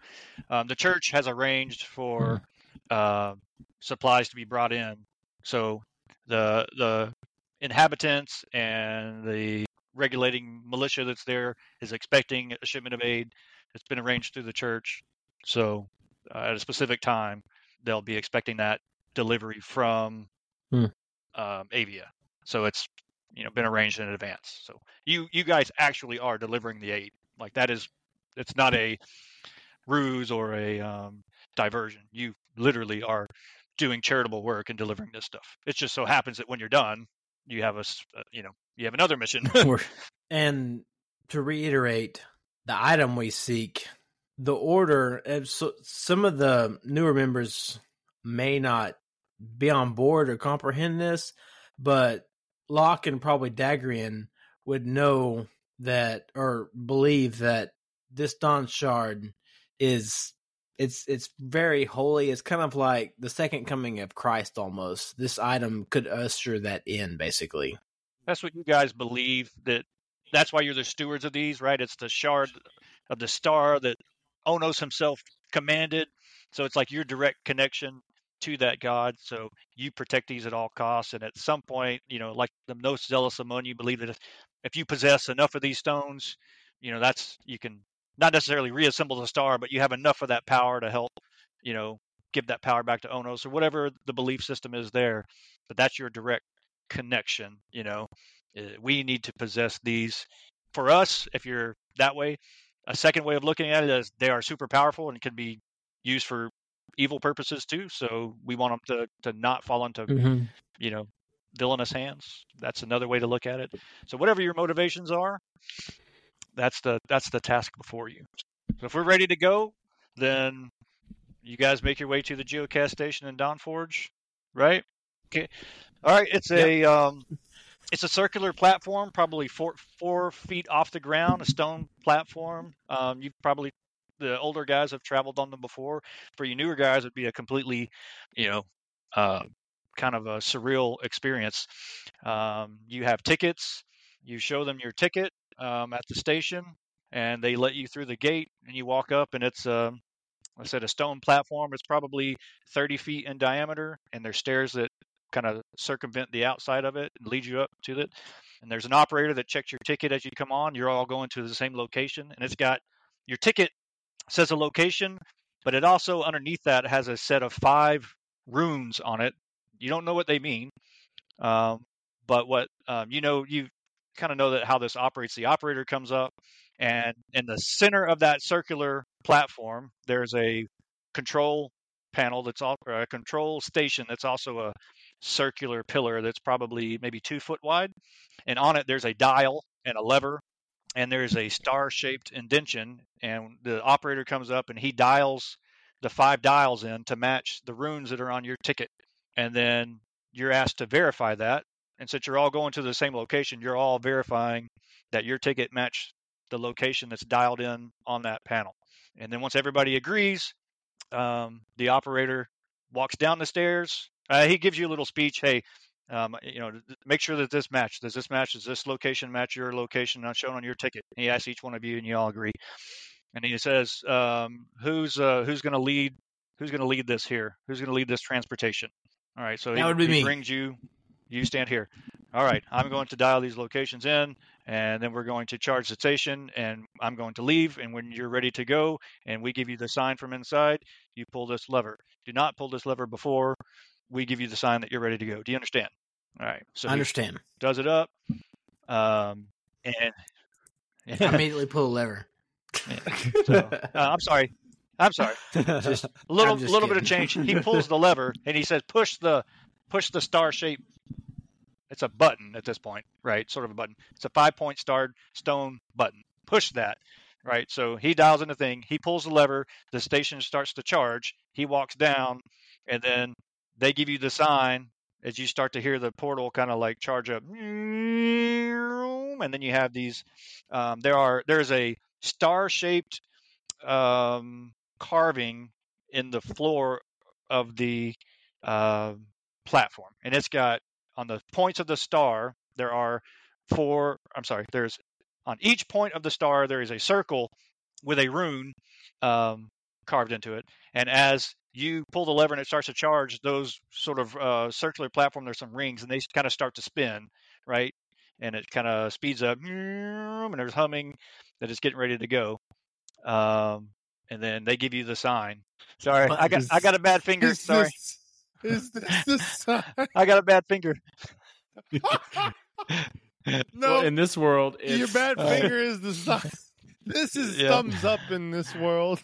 um, the church has arranged for uh, supplies to be brought in. So the the inhabitants and the regulating militia that's there is expecting a shipment of aid. It's been arranged through the church. So uh, at a specific time, they'll be expecting that delivery from Hmm. um, Avia. So it's you know been arranged in advance. So you you guys actually are delivering the aid. Like that is it's not a ruse or a um, diversion. You literally are doing charitable work and delivering this stuff. It just so happens that when you're done, you have a uh, you know you have another mission. And to reiterate the item we seek, the order. So some of the newer members may not be on board or comprehend this, but Locke and probably Dagrian would know that or believe that this Dawn Shard is it's it's very holy. It's kind of like the second coming of Christ almost. This item could usher that in basically. That's what you guys believe. That that's why you're the stewards of these, right? It's the shard of the star that Onos himself commanded. So it's like your direct connection to that god. So you protect these at all costs. And at some point, you know, like the most zealous among you believe that if, if you possess enough of these stones, you know, that's you can not necessarily reassemble the star, but you have enough of that power to help, you know, give that power back to Onos or whatever the belief system is there. But that's your direct connection. You know, Uh, we need to possess these. For us, if you're that way, a second way of looking at it is they are super powerful and can be used for evil purposes too. So we want them to to not fall into Mm-hmm. you know villainous hands. That's another way to look at it. So whatever your motivations are, that's the that's the task before you. So if we're ready to go, then you guys make your way to the geocast station in Dawn Forge, right? Okay. All right. It's a um, it's a circular platform, probably four four feet off the ground, a stone platform. Um, you probably the older guys have traveled on them before. For you newer guys, it'd be a completely, you know, uh, kind of a surreal experience. Um, you have tickets. You show them your ticket um, at the station, and they let you through the gate, and you walk up, and it's um, I said a stone platform. It's probably 30 feet in diameter, and there's stairs that kind of circumvent the outside of it and lead you up to it. And there's an operator that checks your ticket as you come on. You're all going to the same location, and it's got your ticket says a location, but it also underneath that has a set of five runes on it. You don't know what they mean, um, but what um, you know, you kind of know that how this operates. The operator comes up, and in the center of that circular platform, there's a control panel that's all a control station that's also a circular pillar that's probably maybe two foot wide, and on it there's a dial and a lever and there's a star shaped indention and the operator comes up and he dials the five dials in to match the runes that are on your ticket. And then you're asked to verify that. And since you're all going to the same location you're all verifying that your ticket matched the location that's dialed in on that panel. And then once everybody agrees um, the operator walks down the stairs. Uh, he gives you a little speech hey um, you know, make sure that this match. Does this match? Does this location match your location not shown on your ticket? He asks each one of you, and you all agree. And he says, um, "Who's uh, who's going to lead? Who's going to lead this here? Who's going to lead this transportation?" All right. So That he, would be he me. brings you. You stand here. All right. I'm going to dial these locations in, and then we're going to charge the station, and I'm going to leave. And when you're ready to go, and we give you the sign from inside, you pull this lever. Do not pull this lever before we give you the sign that you're ready to go. Do you understand? All right. So I understand. does it up. Um, and I immediately pull a lever. so, uh, I'm sorry. I'm sorry. Just- (laughs) A little, little bit of change. He (laughs) pulls the lever and he says, "Push the, push the star shape." It's a button at this point, right? Sort of a button. It's a five-point starred stone button. Push that, right? So he dials in the thing. He pulls the lever. The station starts to charge. He walks down, and then they give you the sign as you start to hear the portal kind of like charge up, and then you have these. Um, there are there's a star-shaped um, carving in the floor of the uh, platform, and it's got on the points of the star there are four. I'm sorry, there's on each point of the star there is a circle with a rune um, carved into it, and as you pull the lever and it starts to charge, those sort of uh, circular platform, there's some rings, and they kind of start to spin, right? And it kind of speeds up, and there's humming that it's getting ready to go. Um, and then they give you the sign. Sorry, I got I got a bad finger. Sorry, this- Is this the sign? I got a bad finger. (laughs) No, Well, in this world, your bad uh, finger is the sign. (laughs) This is (laughs) Yeah. thumbs up in this world.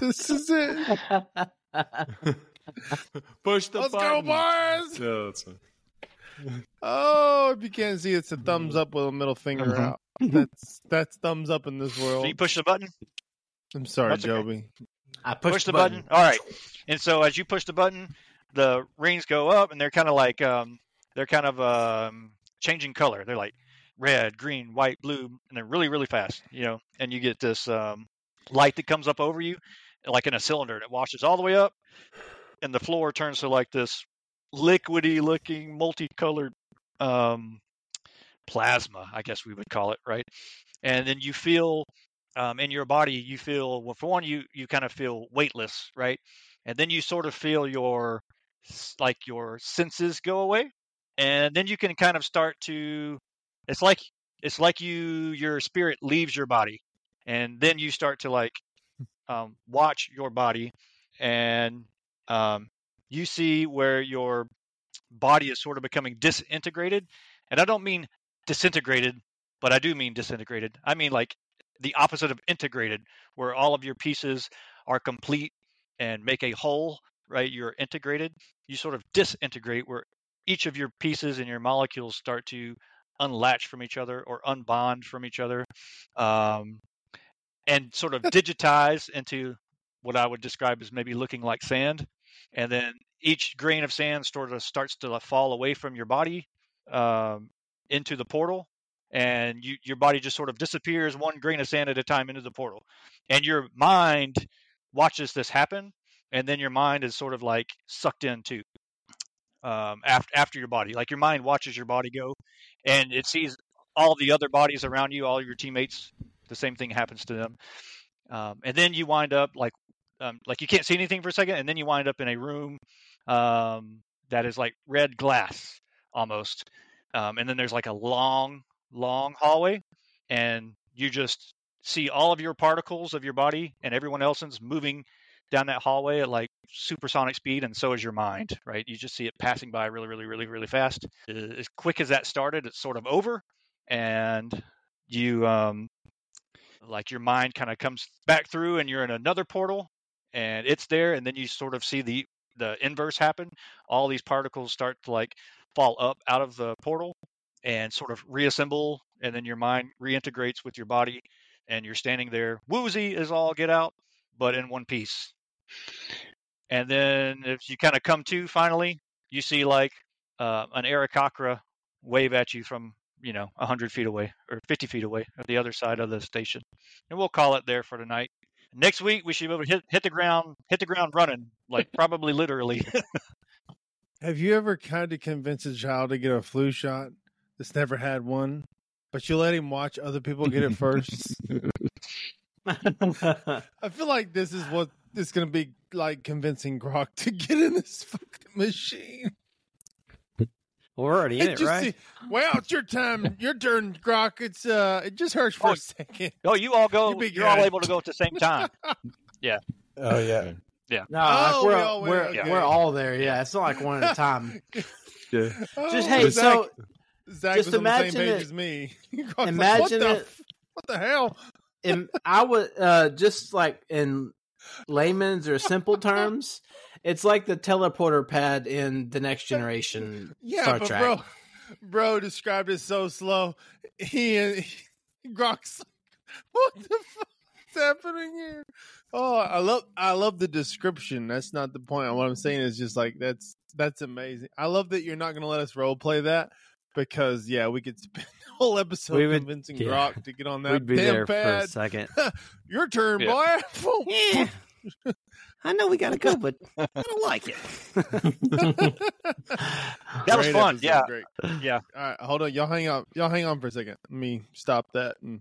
This is it. (laughs) push the Let's button. go, boys! No, it's Oh, if you can't see, it's a thumbs up with a middle finger Mhm. out. That's that's thumbs up in this So world. you push the button. I'm sorry, That's okay. Joby. I Push, pushed the button. All right. And so as you push the button, the rings go up, and they're kind of like um, they're kind of um, changing color. They're like red, green, white, blue, and they're really really fast. You know, and you get this um, light that comes up over you, like in a cylinder, and it washes all the way up, and the floor turns to like this liquidy looking, multicolored um, plasma, I guess we would call it, right? And then you feel um, in your body, you feel well. For one, you you kind of feel weightless, right? And then you sort of feel your like your senses go away, and then you can kind of start to. It's like it's like you your spirit leaves your body, and then you start to like um, watch your body, and um, you see where your body is sort of becoming disintegrated. And I don't mean disintegrated, but I do mean disintegrated. I mean like the opposite of integrated, where all of your pieces are complete and make a whole, right? You're integrated. You sort of disintegrate, where each of your pieces and your molecules start to unlatch from each other or unbond from each other, um, and sort of digitize into what I would describe as maybe looking like sand. And then each grain of sand sort of starts to fall away from your body um, into the portal, and you, your body just sort of disappears one grain of sand at a time into the portal. And your mind watches this happen, and then your mind is sort of like sucked in too. Um, after after your body, like your mind watches your body go, and it sees all the other bodies around you, all your teammates. The same thing happens to them, um, and then you wind up like um, like you can't see anything for a second, and then you wind up in a room um, that is like red glass almost, um, and then there's like a long, long hallway, and you just see all of your particles of your body and everyone else's moving down that hallway at like supersonic speed, and so is your mind, right? You just see it passing by really, really, really, really fast. Uh, As quick as that started, it's sort of over, and you um, like your mind kind of comes back through, and you're in another portal, and it's there, and then you sort of see the the inverse happen. All these particles start to like fall up out of the portal and sort of reassemble, and then your mind reintegrates with your body, and you're standing there woozy as all get out, but in one piece. And then if you kind of come to finally, you see like uh, an Arakakra wave at you from you know 100 feet away or 50 feet away at the other side of the station and we'll call it there for tonight next week we should be able to hit, hit the ground hit the ground running like probably literally (laughs) Have you ever tried to convince a child to get a flu shot that's never had one, but you let him watch other people get it first? (laughs) I feel like this is what is going to be like convincing Grok (laughs) to get in this fucking machine. We're already in And it, right? see- well, it's your time, (laughs) your turn, Grok. It's uh, it just hurts for Oh, a second. oh you all go You you're all able to go at the same time (laughs) yeah. Oh yeah. Yeah. No, like Oh, we're we all went, we're, okay. we're all there. Yeah, it's not like one at a time. (laughs) Yeah. Oh, Just hey, Zach, so Zach just was on the same imagine page it- as me. Grok's like, imagine what the, it- f- What the hell? in, I would uh, just like in layman's or simple terms, it's like the teleporter pad in the Next Generation Yeah, Star but Trek. bro, bro described it so slow. He, he Grok's like, what the fuck's happening here? Oh, I love, I love the description. That's not the point. What I'm saying is just like that's that's amazing. I love that you're not going to let us role play that because yeah, we could spend (laughs) the whole episode We would- convincing yeah. Grok to get on that We'd be damn there for a second. (laughs) Your turn, Yeah. boy. (laughs) Yeah. I know we gotta go, but (laughs) I don't like it. (laughs) That was fun, episode, yeah. Great. yeah All right, hold on. Y'all hang on. Y'all hang on for a second. Let me stop that and